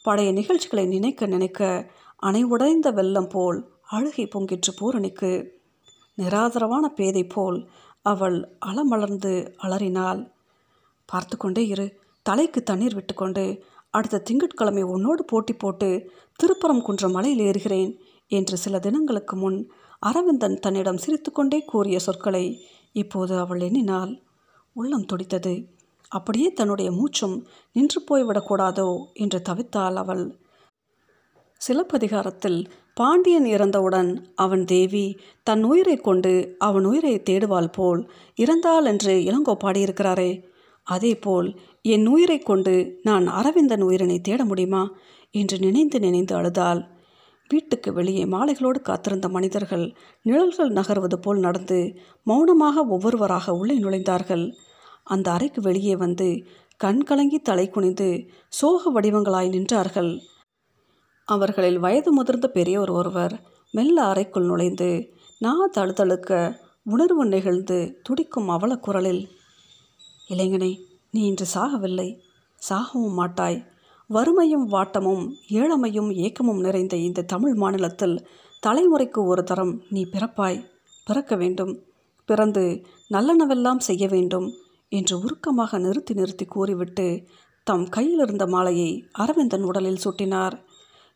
பழைய நிகழ்ச்சிகளை நினைக்க நினைக்க அணை உடைந்த வெள்ளம் போல் அழுகை பொங்கிற்று பூரணிக்கு. நிராதரவான பேதை போல் அவள் அலமலர்ந்து அலறினாள். பார்த்து கொண்டே இரு தலைக்கு தண்ணீர் விட்டுக்கொண்டு அடுத்த திங்கட்கிழமை உன்னோடு போட்டி போட்டு திருப்பரம் குன்ற மலையில் ஏறுகிறேன் என்று சில தினங்களுக்கு முன் அரவிந்தன் தன்னிடம் சிரித்துக்கொண்டே கூறிய சொற்களை இப்போது அவள் எண்ணினாள். உள்ளம் துடித்தது. அப்படியே தன்னுடைய மூச்சும் நின்று போய்விடக்கூடாதோ என்று தவித்தாள் அவள். சிலப்பதிகாரத்தில் பாண்டியன் இறந்தவுடன் அவன் தேவி தன் உயிரை கொண்டு அவன் உயிரை தேடுவாள் போல் இறந்தாள் என்று இளங்கோ பாடியிருக்கிறாரே. அதேபோல் என் உயிரை கொண்டு நான் அரவிந்தன் உயிரினை தேட முடியுமா? என்று நினைந்து நினைந்து அழுதாள். வீட்டுக்கு வெளியே மாலைகளோடு காத்திருந்த மனிதர்கள் நிழல்கள் நகர்வது போல் நடந்து மௌனமாக ஒவ்வொருவராக உள்ளே நுழைந்தார்கள். அந்த அறைக்கு வெளியே வந்து கண் கலங்கி தலை குனிந்து சோக வடிவங்களாய் நின்றார்கள். அவர்களில் வயது முதிர்ந்த பெரியவர் ஒருவர் மெல்ல அறைக்குள் நுழைந்து நான் தழுதழுக்க உணர்வு நெகிழ்ந்து துடிக்கும் அவல குரலில் இளைஞனே நீ இன்று சாகவில்லை. சாகவும் மாட்டாய். வறுமையும் வாட்டமும் ஏழமையும் ஏக்கமும் நிறைந்த இந்த தமிழ் மாநிலத்தில் தலைமுறைக்கு ஒரு தரம் நீ பிறப்பாய். பிறக்க வேண்டும். பிறந்து நல்லனவெல்லாம் செய்ய வேண்டும். என்று உருக்கமாக நிறுத்தி நிறுத்தி கூறிவிட்டு தம் கையில் இருந்த மாலையை அரவிந்தன் உடலில் சுட்டினார்.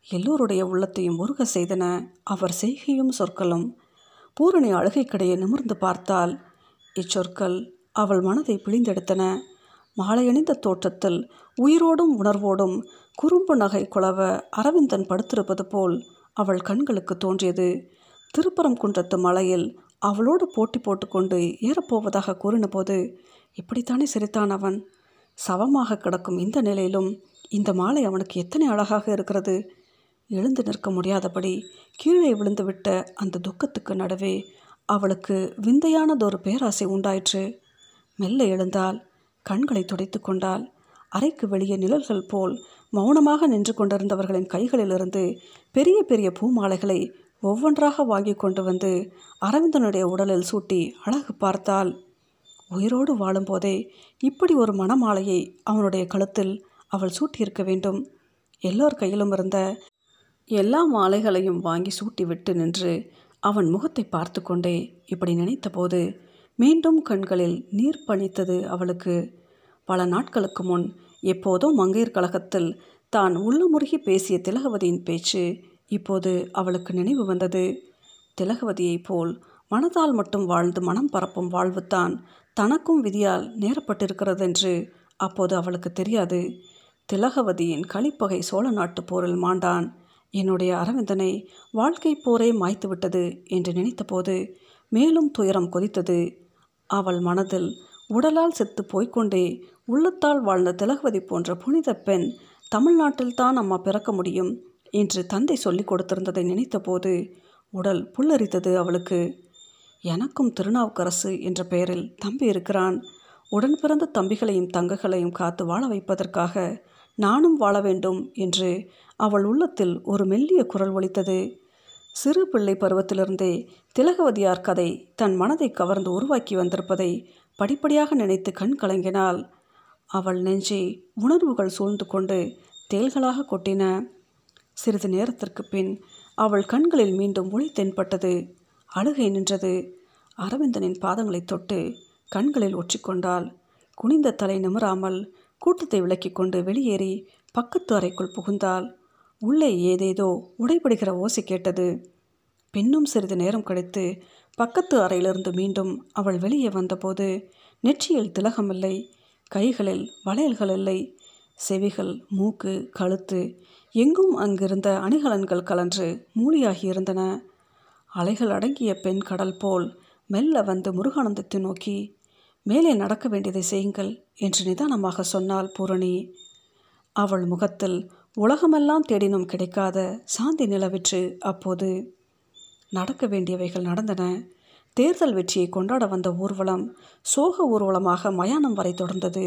எல்லோருடைய உள்ளத்தையும் உருக செய்தன அவர் செய்கையும் சொற்களும். பூரணி அழுகைக்கிடையே நிமிர்ந்து பார்த்தால் இச்சொற்கள் அவள் மனதை பிழிந்தெடுத்தன. மாலையணிந்த தோற்றத்தில் உயிரோடும் உணர்வோடும் குறும்பு நகை குழவ அரவிந்தன் படுத்திருப்பது போல் அவள் கண்களுக்கு தோன்றியது. திருப்பரம் குன்றத்து மலையில் அவளோடு போட்டி போட்டுக்கொண்டு ஏறப்போவதாக கூறினபோது இப்படித்தானே சிரித்தான் அவன்? சவமாக கிடக்கும் இந்த நிலையிலும் இந்த மாலை அவனுக்கு எத்தனை அழகாக இருக்கிறது? எழுந்து நிற்க முடியாதபடி கீழே விழுந்துவிட்ட அந்த துக்கத்துக்கு நடுவே அவளுக்கு விந்தையானதொரு பேராசை உண்டாயிற்று. மெல்ல எழுந்தால் கண்களை துடைத்து கொண்டால் அறைக்கு வெளியே நிழல்கள் போல் மௌனமாக நின்று கொண்டிருந்தவர்களின் கைகளிலிருந்து பெரிய பெரிய பூமாலைகளை ஒவ்வொன்றாக வாங்கி கொண்டு வந்து அரவிந்தனுடைய உடலில் சூட்டி அழகு பார்த்தால் உயிரோடு வாழும்போதே இப்படி ஒரு மணமாலையை அவனுடைய கழுத்தில் அவள் சூட்டியிருக்க வேண்டும். எல்லோர் கையிலும் இருந்த எல்லா மாலைகளையும் வாங்கி சூட்டிவிட்டு நின்று அவன் முகத்தை பார்த்து கொண்டே இப்படி நினைத்தபோது மீண்டும் கண்களில் நீர் பணித்தது அவளுக்கு. பல நாட்களுக்கு முன் எப்போதோ மங்கையர் கழகத்தில் தான் உள்ளமுருகி பேசிய திலகவதியின் பேச்சு இப்போது அவளுக்கு நினைவு வந்தது. திலகவதியைப் போல் மனதால் மட்டும் வாழ்ந்து மனம் பரப்பும் வாழ்வுத்தான் தனக்கும் விதியால் நேரப்பட்டிருக்கிறது என்று அப்போது அவளுக்கு தெரியாது. திலகவதியின் களிப்பகை சோழ நாட்டு போரில் மாண்டான். என்னுடைய அரவிந்தனை வாழ்க்கை போரே மாய்த்துவிட்டது என்று நினைத்தபோது மேலும் துயரம் கொதித்தது. அவள் மனதில் உடலால் செத்து போய்க்கொண்டே உள்ளத்தால் வாழ்ந்த திலகவதி போன்ற புனித பெண் தமிழ்நாட்டில்தான் அம்மா பிறக்க முடியும். என்று தந்தை சொல்லிக் கொடுத்திருந்ததை நினைத்தபோது உடல் புல்லரித்தது அவளுக்கு. எனக்கும் திருநாவுக்கரசு என்ற பெயரில் தம்பி இருக்கிறான். உடன் பிறந்த தம்பிகளையும் தங்கங்களையும் காத்து வாழ வைப்பதற்காக நானும் வாழ வேண்டும் என்று அவள் உள்ளத்தில் ஒரு மெல்லிய குரல் ஒலித்தது. சிறு பிள்ளை பருவத்திலிருந்தே திலகவதியார் கதை தன் மனதை கவர்ந்து உருவாக்கி வந்திருப்பதை படிப்படியாக நினைத்து கண் கலங்கினாள். அவள் நெஞ்சை உணர்வுகள் சூழ்ந்து கொண்டு தேல்களாக கொட்டின. சிறிது நேரத்திற்கு பின் அவள் கண்களில் மீண்டும் ஒளி தென்பட்டது. அழுகை நின்றது. அரவிந்தனின் பாதங்களை தொட்டு கண்களில் ஒற்றிக்கொண்டாள். குனிந்த தலை நிமிராமல் கூட்டத்தை விலக்கி கொண்டு வெளியேறி பக்கத்து அறைக்குள் புகுந்தாள். உள்ளே ஏதேதோ உடைபடுகிற ஓசை கேட்டது. பின்னும் சிறிது நேரம் கழித்து பக்கத்து அறையிலிருந்து மீண்டும் அவள் வெளியே வந்தபோது நெற்றியில் திலகமில்லை கைகளில் வளையல்கள் இல்லை செவிகள் மூக்கு கழுத்து எங்கும் அங்கிருந்த அணிகலன்கள் கலன்று மூலியாகியிருந்தன. அலைகள் அடங்கிய பெண் கடல் போல் மெல்ல வந்து முருகானந்தத்தை நோக்கி மேலே நடக்க வேண்டியதை செய்யுங்கள் என்று நிதானமாக சொன்னாள் பூரணி. அவள் முகத்தில் உலகமெல்லாம் தேடினும் கிடைக்காத சாந்தி நிலவிற்று அப்போது. நடக்க வேண்டியவைகள் நடந்தன. தேர்தல் வெற்றியை கொண்டாட வந்த ஊர்வலம் சோக ஊர்வலமாக மயானம் வரை தொடர்ந்தது.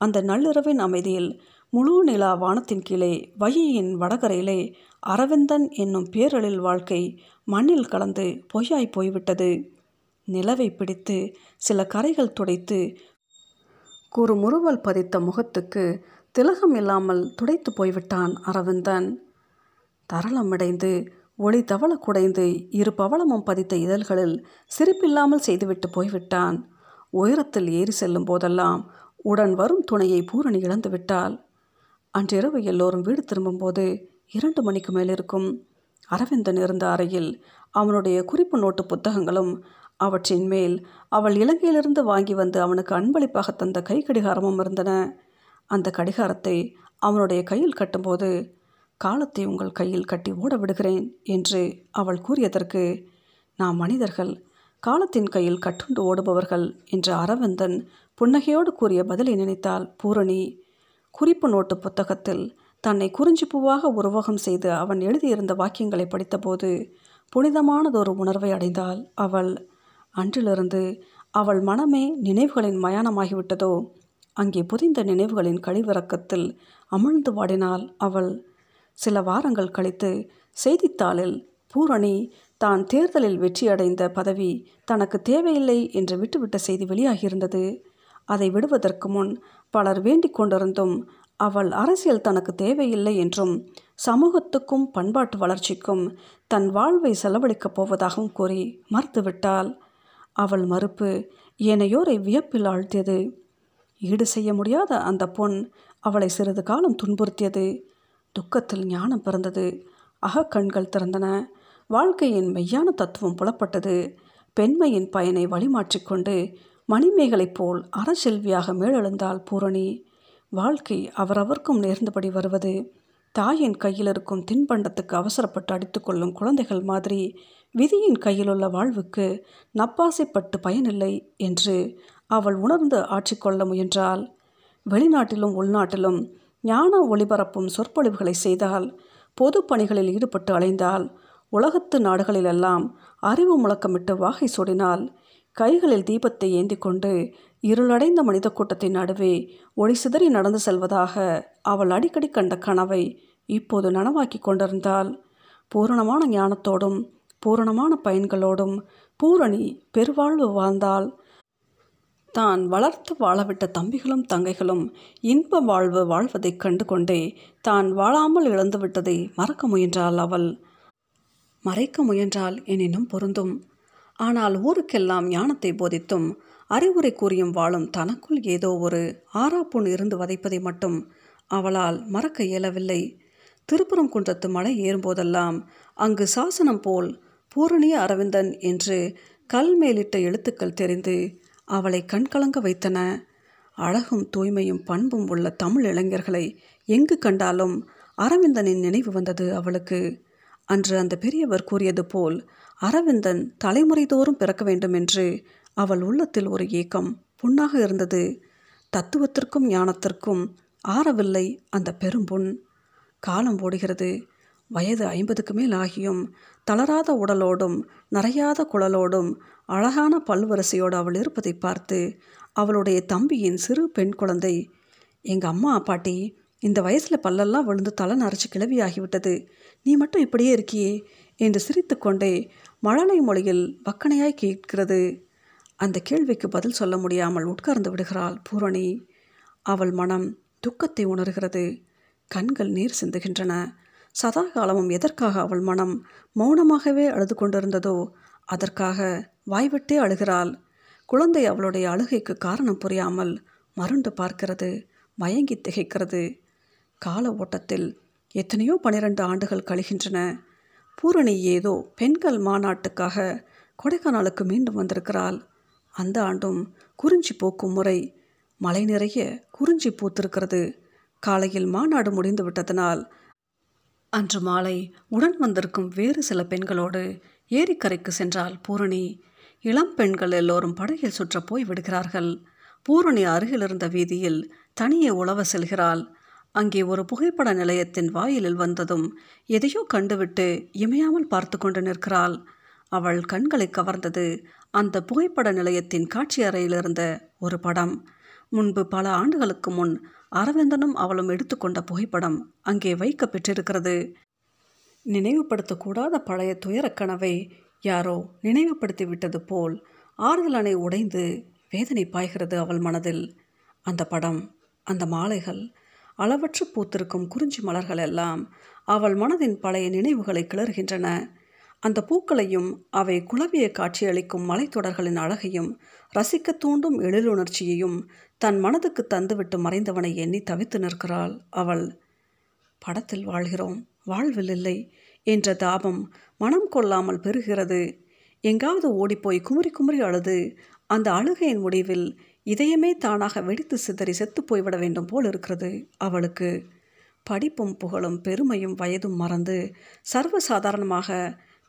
அந்த நள்ளிரவின் அமைதியில் முழு நிலா வானத்தின் கீழே வையின் வடகரையிலே அரவிந்தன் என்னும் பேரழில் வாழ்க்கை மண்ணில் கலந்து பொய்யாய் போய்விட்டது. நிலவை பிடித்து சில கரைகள் துடைத்து குறுமுறுவல் பதித்த முகத்துக்கு திலகம் இல்லாமல் துடைத்து போய்விட்டான் அரவிந்தன். தரளமடைந்து ஒளி தவள குடைந்து இரு பவளமும் பதித்த இதழ்களில் சிரிப்பில்லாமல் செய்துவிட்டு போய்விட்டான். உயரத்தில் ஏறி செல்லும் போதெல்லாம் உடன் வரும் துணையை பூரணி இழந்துவிட்டாள். அன்றிரவு எல்லோரும் வீடு திரும்பும்போது இரண்டு மணிக்கு மேல் இருக்கும். அரவிந்தன் இருந்த அறையில் அவனுடைய குறிப்பு நோட்டு புத்தகங்களும் அவற்றின் மேல் அவள் இலங்கையிலிருந்து வாங்கி வந்து அவனுக்கு அன்பளிப்பாக தந்த கை கடிகாரமும் இருந்தன. அந்த கடிகாரத்தை அவனுடைய கையில் கட்டும்போது காலத்தை உங்கள் கையில் கட்டி ஓட விடுகிறேன் என்று அவள் கூறியதற்கு நாம் மனிதர்கள் காலத்தின் கையில் கட்டுண்டு ஓடுபவர்கள் என்று அரவிந்தன் புன்னகையோடு கூறிய பதிலை நினைத்தால் பூரணி குறிப்பு நோட்டு புத்தகத்தில் தன்னை குறிஞ்சிப்பூவாக உருவகம் செய்து அவன் எழுதியிருந்த வாக்கியங்களை படித்தபோது புனிதமானதொரு உணர்வை அடைந்தாள். அவள் அன்றிலிருந்து அவள் மனமே நினைவுகளின் மயானமாகிவிட்டதோ? அங்கே புதிந்த நினைவுகளின் கழிவிறக்கத்தில் அமிழ்ந்து வாடினாள் அவள் சில வாரங்கள் கழித்து செய்தித்தாளில் பூரணி தான் தேர்தலில் வெற்றியடைந்த பதவி தனக்கு தேவையில்லை என்று விட்டுவிட்ட செய்தி வெளியாகியிருந்தது. அதை விடுவதற்கு முன் பலர் வேண்டிக் கொண்டிருந்தும் அவள் அரசியல் தனக்கு தேவையில்லை என்றும் சமூகத்துக்கும் பண்பாட்டு வளர்ச்சிக்கும் தன் வாழ்வை செலவழிக்கப் போவதாகவும் கூறி மறுத்துவிட்டாள். அவள் மறுப்பு ஏனையோரை வியப்பில் ஆழ்த்தியது. ஈடு செய்ய முடியாத அந்த பொன் அவளை சிறிது காலம் துன்புறுத்தியது. துக்கத்தில் ஞானம் பிறந்தது. அகக்கண்கள் திறந்தன. வாழ்க்கையின் மெய்யான தத்துவம் புலப்பட்டது. பெண்மையின் பயனை வழிமாற்றிக்கொண்டு மணிமேகலைப் போல் அறச்செல்வியாக மேலெழுந்தாள் பூரணி. வாழ்க்கை அவரவர்க்கும் நேர்ந்தபடி வருவது. தாயின் கையில் இருக்கும் தின்பண்டத்துக்கு அவசரப்பட்டு அடித்துக்கொள்ளும் குழந்தைகள் மாதிரி விதியின் கையிலுள்ள வாழ்வுக்கு நப்பாசைப்பட்டு பயனில்லை என்று அவள் உணர்ந்து ஆட்சி கொள்ள முயன்றாள். வெளிநாட்டிலும் உள்நாட்டிலும் ஞான ஒளிபரப்பும் சொற்பொழிவுகளை செய்தால் பொது பணிகளில் ஈடுபட்டு அலைந்தால் உலகத்து நாடுகளிலெல்லாம் அறிவு முழக்கமிட்டு வாகை சூடினாள். கைகளில் தீபத்தை ஏந்தி கொண்டு இருளடைந்த மனித கூட்டத்தின் நடுவே ஒளி சிதறி நடந்து செல்வதாக அவள் அடிக்கடி கண்ட கனவை இப்போது நனவாக்கி கொண்டிருந்தாள். பூரணமான ஞானத்தோடும் பூரணமான பயன்களோடும் பூரணி பெருவாழ்வு வாழ்ந்தாள். தான் வளர்த்து வாழவிட்ட தம்பிகளும் தங்கைகளும் இன்ப வாழ்வு வாழ்வதைக் கண்டு கொண்டே தான் வாழாமல் இழந்துவிட்டதை மறக்க முயன்றாள் அவள். மறைக்க முயன்றால் எனினும் பொருந்தும். ஆனால் ஊருக்கெல்லாம் ஞானத்தை போதித்தும் அறிவுரை கூறியும் வாழும் தனக்குள் ஏதோ ஒரு ஆறாப்புண் இருந்து வதைப்பதை மட்டும் அவளால் மறக்க இயலவில்லை. திருப்புறம் குன்றத்து மலை ஏறும்போதெல்லாம் அங்கு சாசனம் போல் பூரணிய அரவிந்தன் என்று கல் மேலிட்ட எழுத்துக்கள் தெரிந்து அவளை கண்கலங்க வைத்தன. அழகும் தூய்மையும் பண்பும் உள்ள தமிழ் இளைஞர்களை எங்கு கண்டாலும் அரவிந்தனின் நினைவு வந்தது அவளுக்கு. அன்று அந்த பெரியவர் கூறியது போல் அரவிந்தன் தலைமுறை தோறும் பிறக்க வேண்டும் என்று அவள் உள்ளத்தில் ஒரு ஏக்கம் புண்ணாக இருந்தது. தத்துவத்திற்கும் ஞானத்திற்கும் ஆறவில்லை அந்த பெரும்புண் காலம் ஓடுகிறது. வயது ஐம்பதுக்கு மேல் ஆகியும் தளராத உடலோடும் நரையாத குழலோடும் அழகான பல்வரிசையோடு அவள் இருப்பதை பார்த்து அவளுடைய தம்பியின் சிறு பெண் குழந்தை எங்கள் அம்மா பாட்டி இந்த வயசில் பல்லெல்லாம் விழுந்து தலை நரைச்சி கிளவி ஆகிவிட்டது நீ மட்டும் இப்படியே இருக்கியே என்று சிரித்து கொண்டே மழலை மொழியில் வக்கனையாய் கேட்கிறது. அந்த கேள்விக்கு பதில் சொல்ல முடியாமல் உட்கார்ந்து விடுகிறாள் பூரணி. அவள் மனம் துக்கத்தை உணர்கிறது. கண்கள் நீர் சிந்துகின்றன. சதா காலமும் எதற்காக அவள் மனம் மௌனமாகவே அழுது கொண்டிருந்ததோ அதற்காக வாய்விட்டே அழுகிறாள். குழந்தை அவளுடைய அழுகைக்கு காரணம் புரியாமல் மருண்டு பார்க்கிறது மயங்கி திகைக்கிறது. கால ஓட்டத்தில் எத்தனையோ பனிரெண்டு ஆண்டுகள் கழிகின்றன. பூரணி ஏதோ பெண்கள் மாநாட்டுக்காக கொடைக்கானலுக்கு மீண்டும் வந்திருக்கிறாள். அந்த ஆண்டும் குறிஞ்சி போக்கும் முறை மழை நிறைய குறிஞ்சி பூத்திருக்கிறது. காலையில் மாநாடு முடிந்து விட்டதனால் அன்று மாலை உடன் வந்திருக்கும் வேறு சில பெண்களோடு ஏரிக்கரைக்கு சென்றால் பூரணி. இளம் பெண்கள் எல்லோரும் படகில் சுற்ற போய் விடுகிறார்கள். பூரணி அருகில் இருந்த வீதியில் தனியே உழவ செல்கிறாள். அங்கே ஒரு புகைப்பட நிலையத்தின் வாயிலில் வந்ததும் எதையோ கண்டுவிட்டு இமையாமல் பார்த்து கொண்டு நிற்கிறாள். அவள் கண்களை கவர்ந்தது அந்த புகைப்பட நிலையத்தின் காட்சி அறையிலிருந்த ஒரு படம். முன்பு பல ஆண்டுகளுக்கு முன் அரவிந்தனும் அவளும் எடுத்துக்கொண்ட புகைப்படம் அங்கே வைக்க பெற்றிருக்கிறது. நினைவுபடுத்தக்கூடாத பழைய துயரக் கனவை யாரோ நினைவுபடுத்தி விட்டது போல் ஆறுதல் அணை உடைந்து வேதனை பாய்கிறது அவள் மனதில். அந்த படம் அந்த மாலைகள் அளவற்று பூத்திருக்கும் குறிஞ்சி மலர்கள் எல்லாம் அவள் மனதின் பழைய நினைவுகளை கிளறுகின்றன. அந்த பூக்களையும் அவை குளவிய காட்சியளிக்கும் மலைத்தொடர்களின் அழகையும் ரசிக்க தூண்டும் எழிலுணர்ச்சியையும் தன் மனதுக்கு தந்துவிட்டு மறைந்தவனை எண்ணி தவித்து நிற்கிறாள் அவள். படத்தில் வாழ்கிறோம் வாழ்வில் இல்லை என்ற தாபம் மனம் கொள்ளாமல் பெறுகிறது எங்காவது ஓடிப்போய் குமரி குமரி அழுது அந்த அழுகையின் முடிவில் இதயமே தானாக வெடித்து சிதறி செத்து போய்விட வேண்டும் போல் இருக்கிறது. அவளுக்கு படிப்பும் புகழும் பெருமையும் வயதும் மறந்து சர்வசாதாரணமாக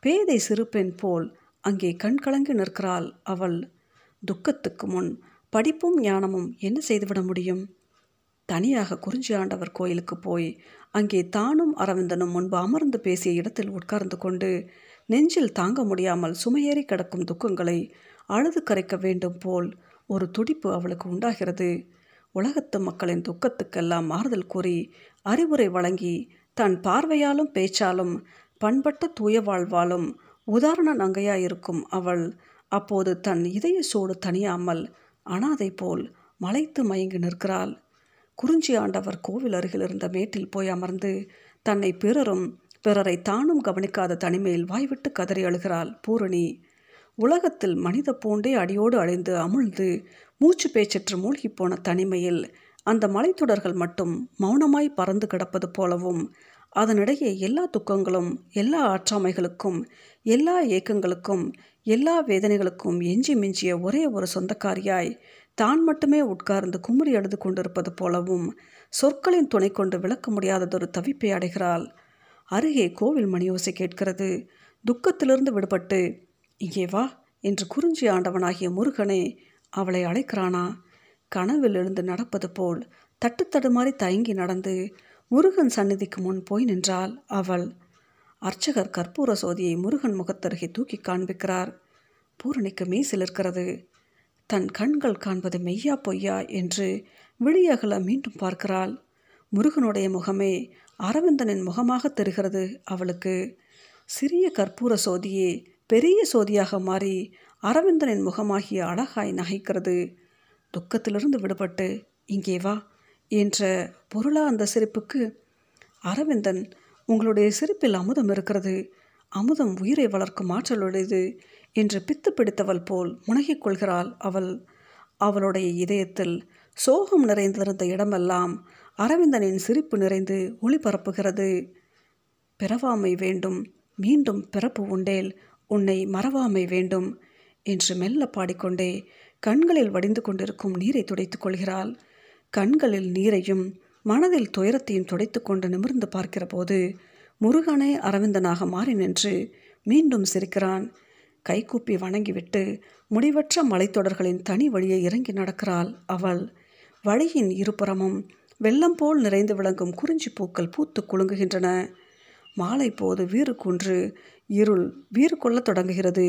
பேதை சிறுபெண் போல் அங்கே கண்கலங்கி நிற்கிறாள் அவள். துக்கத்துக்கு முன் படிப்பும் ஞானமும் என்ன செய்துவிட முடியும்? தனியாக குறிஞ்சி ஆண்டவர் கோயிலுக்கு போய் அங்கே தானும் அரவிந்தனும் முன்பு அமர்ந்து பேசிய இடத்தில் உட்கார்ந்து கொண்டு நெஞ்சில் தாங்க முடியாமல் சுமையேறி கிடக்கும் துக்கங்களை அழுது கரைக்க வேண்டும் போல் ஒரு துடிப்பு அவளுக்கு உண்டாகிறது. உலகத்து மக்களின் துக்கத்துக்கெல்லாம் மாறுதல் கூறி அறிவுரை வழங்கி தன் பார்வையாலும் பேச்சாலும் பண்பட்ட தூய வாழ்வாலும் உதாரண நங்கையாயிருக்கும் அவள். அப்போது தன் இதய சூடு தணியாமல் அனாதை போல் மலைத்து மயங்கி நிற்கிறாள். குறிஞ்சி ஆண்டவர் கோவில் அருகில் இருந்த மேட்டில் போய் அமர்ந்து தன்னை பிறரும் பிறரை தானும் கவனிக்காத தனிமையில் வாய்விட்டு கதறி அழுகிறாள் பூரணி. உலகத்தில் மனித பூண்டே அடியோடு அழிந்து அமுழ்ந்து மூச்சு பேச்சற்று மூழ்கிப்போன தனிமையில் அந்த மலைத்தொடர்கள் மட்டும் மௌனமாய் பறந்து கிடப்பது போலவும் அதனிடையே எல்லா துக்கங்களும் எல்லா ஆற்றாமைகளுக்கும் எல்லா ஏக்கங்களுக்கும் எல்லா வேதனைகளுக்கும் எஞ்சி மிஞ்சிய ஒரே ஒரு சொந்தக்காரியாய் தான் மட்டுமே உட்கார்ந்து குமுறி அழுது கொண்டிருப்பது போலவும் சொற்களின் துணை கொண்டு விளக்க முடியாததொரு தவிப்பை அடைகிறாள். அருகே கோவில் மணியோசை கேட்கிறது. துக்கத்திலிருந்து விடுபட்டு இங்கே வா என்று குறிஞ்சி ஆண்டவனாகிய முருகனே அவளை அழைக்கிறானா? கனவில் எழுந்து நடப்பது போல் தட்டு தடுமாறி தயங்கி நடந்து முருகன் சந்நிதிக்கு முன் போய் நின்றாள் அவள். அர்ச்சகர் கற்பூர சோதியை முருகன் முகத்தருகே தூக்கி காண்பிக்கிறார். பூரணிக்கு மீசில் இருக்கிறது. தன் கண்கள் காண்பது மெய்யா பொய்யா என்று விழியகல மீண்டும் பார்க்கிறாள். முருகனுடைய முகமே அரவிந்தனின் முகமாக தெரிகிறது அவளுக்கு. சிறிய கற்பூர சோதியே பெரிய சோதியாக மாறி அரவிந்தனின் முகமாகிய அழகாய் நகைக்கிறது. துக்கத்திலிருந்து விடுபட்டு இங்கே வா என்ற பொருளா அந்த சிரிப்புக்கு அரவிந்தன் உங்களுடைய சிரிப்பில் அமுதம் இருக்கிறது. அமுதம் உயிரை வளர்க்கும் ஆற்றலுடையது என்று பித்து பிடித்தவள் போல் முனகிக் கொள்கிறாள் அவள். அவளுடைய இதயத்தில் சோகம் நிறைந்திருந்த இடமெல்லாம் அரவிந்தனின் சிரிப்பு நிறைந்து ஒளி பரப்புகிறது. பிறவாமை வேண்டும் மீண்டும் பிறப்பு உண்டேல் உன்னை மறவாமை வேண்டும் என்று மெல்ல பாடிக்கொண்டே கண்களில் வடிந்து கொண்டிருக்கும் நீரை துடைத்துக் கொள்கிறாள். கண்களில் நீரையும் மனதில் துயரத்தையும் துடைத்து கொண்டு நிமிர்ந்து பார்க்கிற போது முருகனே அரவிந்தனாக மாறி நின்று மீண்டும் சிரிக்கிறான். கைகூப்பி வணங்கிவிட்டு முடிவற்ற மலைத்தொடர்களின் தனி வழியை இறங்கி நடக்கிறாள் அவள். வழியின் இருபுறமும் வெள்ளம் போல் நிறைந்து விளங்கும் குறிஞ்சி பூக்கள் பூத்து குலுங்குகின்றன. மாலை போது வீருக்குன்று இருள் வீறு கொள்ளத் தொடங்குகிறது.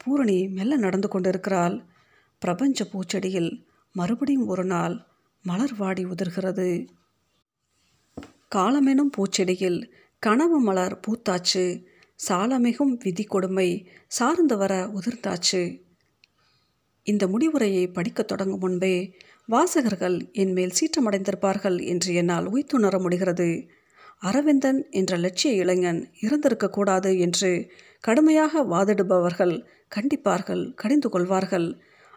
பூரணி மெல்ல நடந்து கொண்டிருக்கிறாள். பிரபஞ்ச பூச்செடியில் மறுபடியும் ஒரு நாள் மலர் வாடி உதிர்கிறது. காலமெனும் பூச்செடியில் கனவு மலர் பூத்தாச்சு. சாலமிகும் விதி கொடுமை சார்ந்து வர உதிர்ந்தாச்சு. இந்த முடிவுரையை படிக்கத் தொடங்கும் முன்பே வாசகர்கள் என் மேல் சீற்றமடைந்திருப்பார்கள் என்று என்னால் உய்த்துணர முடிகிறது. அரவிந்தன் என்ற லட்சிய இளைஞன் இறந்திருக்கக்கூடாது என்று கடுமையாக வாதிடுபவர்கள் கண்டிப்பார்கள் கடிந்து கொள்வார்கள்.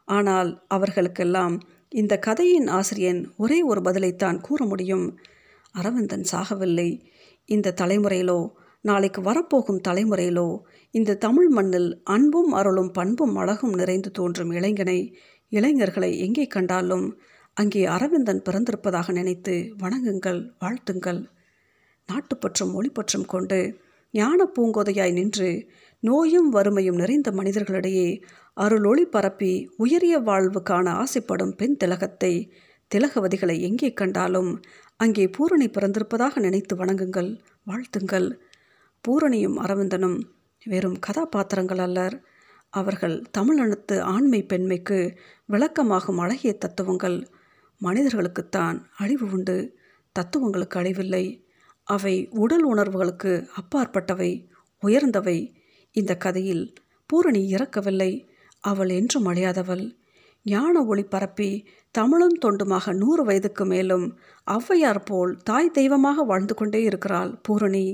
ஆனால் அவர்களுக்கெல்லாம் இந்த கதையின் ஆசிரியன் ஒரே ஒரு பதிலைத்தான் கூற முடியும். அரவிந்தன் சாகவில்லை. இந்த தலைமுறையிலோ நாளைக்கு வரப்போகும் தலைமுறையிலோ இந்த தமிழ் மண்ணில் அன்பும் அருளும் பண்பும் அழகும் நிறைந்து தோன்றும் இளைஞனை இளைஞர்களை எங்கே கண்டாலும் அங்கே அரவிந்தன் பிறந்திருப்பதாக நினைத்து வணங்குங்கள் வாழ்த்துங்கள். நாட்டுப்பற்றும் மொழிப்பற்றும் கொண்டு ஞான பூங்கோதையாய் நின்று நோயும் வறுமையும் நிறைந்த மனிதர்களிடையே அருளொளி பரப்பி உயரிய வாழ்வு காண ஆசைப்படும் பெண் திலகத்தை திலகவதிகளை எங்கே கண்டாலும் அங்கே பூரணி பிறந்திருப்பதாக நினைத்து வணங்குங்கள் வாழ்த்துங்கள். பூரணியும் அரவிந்தனும் வெறும் கதாபாத்திரங்கள் அல்லர். அவர்கள் தமிழனத்து ஆண்மை பெண்மைக்கு விளக்கமாகும் அழகிய தத்துவங்கள். மனிதர்களுக்குத்தான் அழிவு உண்டு தத்துவங்களுக்கு அழிவில்லை. அவை உடல் உணர்வுகளுக்கு அப்பாற்பட்டவை உயர்ந்தவை. இந்த கதையில் பூரணி இறக்கவில்லை. அவள் என்றும் அழியாதவள். ஞான ஒளி பரப்பி தமிழும் தொண்டுமாக நூறு வயதுக்கு மேலும் ஔவையார் போல் தாய் தெய்வமாக வாழ்ந்து கொண்டே இருக்கிறாள் பூரணி.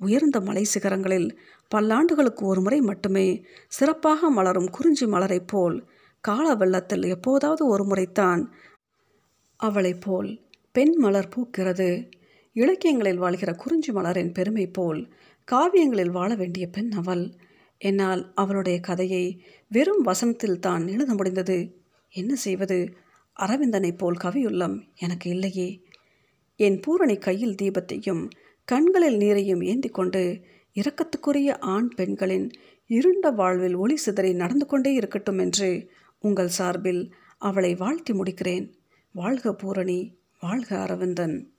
உயர்ந்த மலை சிகரங்களில் பல்லாண்டுகளுக்கு ஒரு முறை மட்டுமே சிறப்பாக மலரும் குறிஞ்சி மலரைப் போல் கால வெள்ளத்தில் எப்போதாவது ஒரு முறைத்தான் அவளைப் போல் பெண் மலர் பூக்கிறது. இலக்கியங்களில் வாழ்கிற குறிஞ்சி மலரின் பெருமை போல் காவியங்களில் வாழ வேண்டிய பெண் அவள். என்னால் அவளுடைய கதையை வெறும் வசனத்தில் தான் எழுத முடிந்தது. என்ன செய்வது? அரவிந்தனைப் போல் கவியுள்ளம் எனக்கு இல்லையே. என் பூரணி கையில் தீபத்தையும் கண்களில் நீரையும் ஏந்தி கொண்டு இரக்கத்துக்குரிய ஆண் பெண்களின் இருண்ட வாழ்வில் ஒளி சிதறி நடந்து கொண்டே இருக்கட்டும் என்று உங்கள் சார்பில் அவளை வாழ்த்தி முடிக்கிறேன். வாழ்க பூரணி வாழ்க அரவிந்தன்.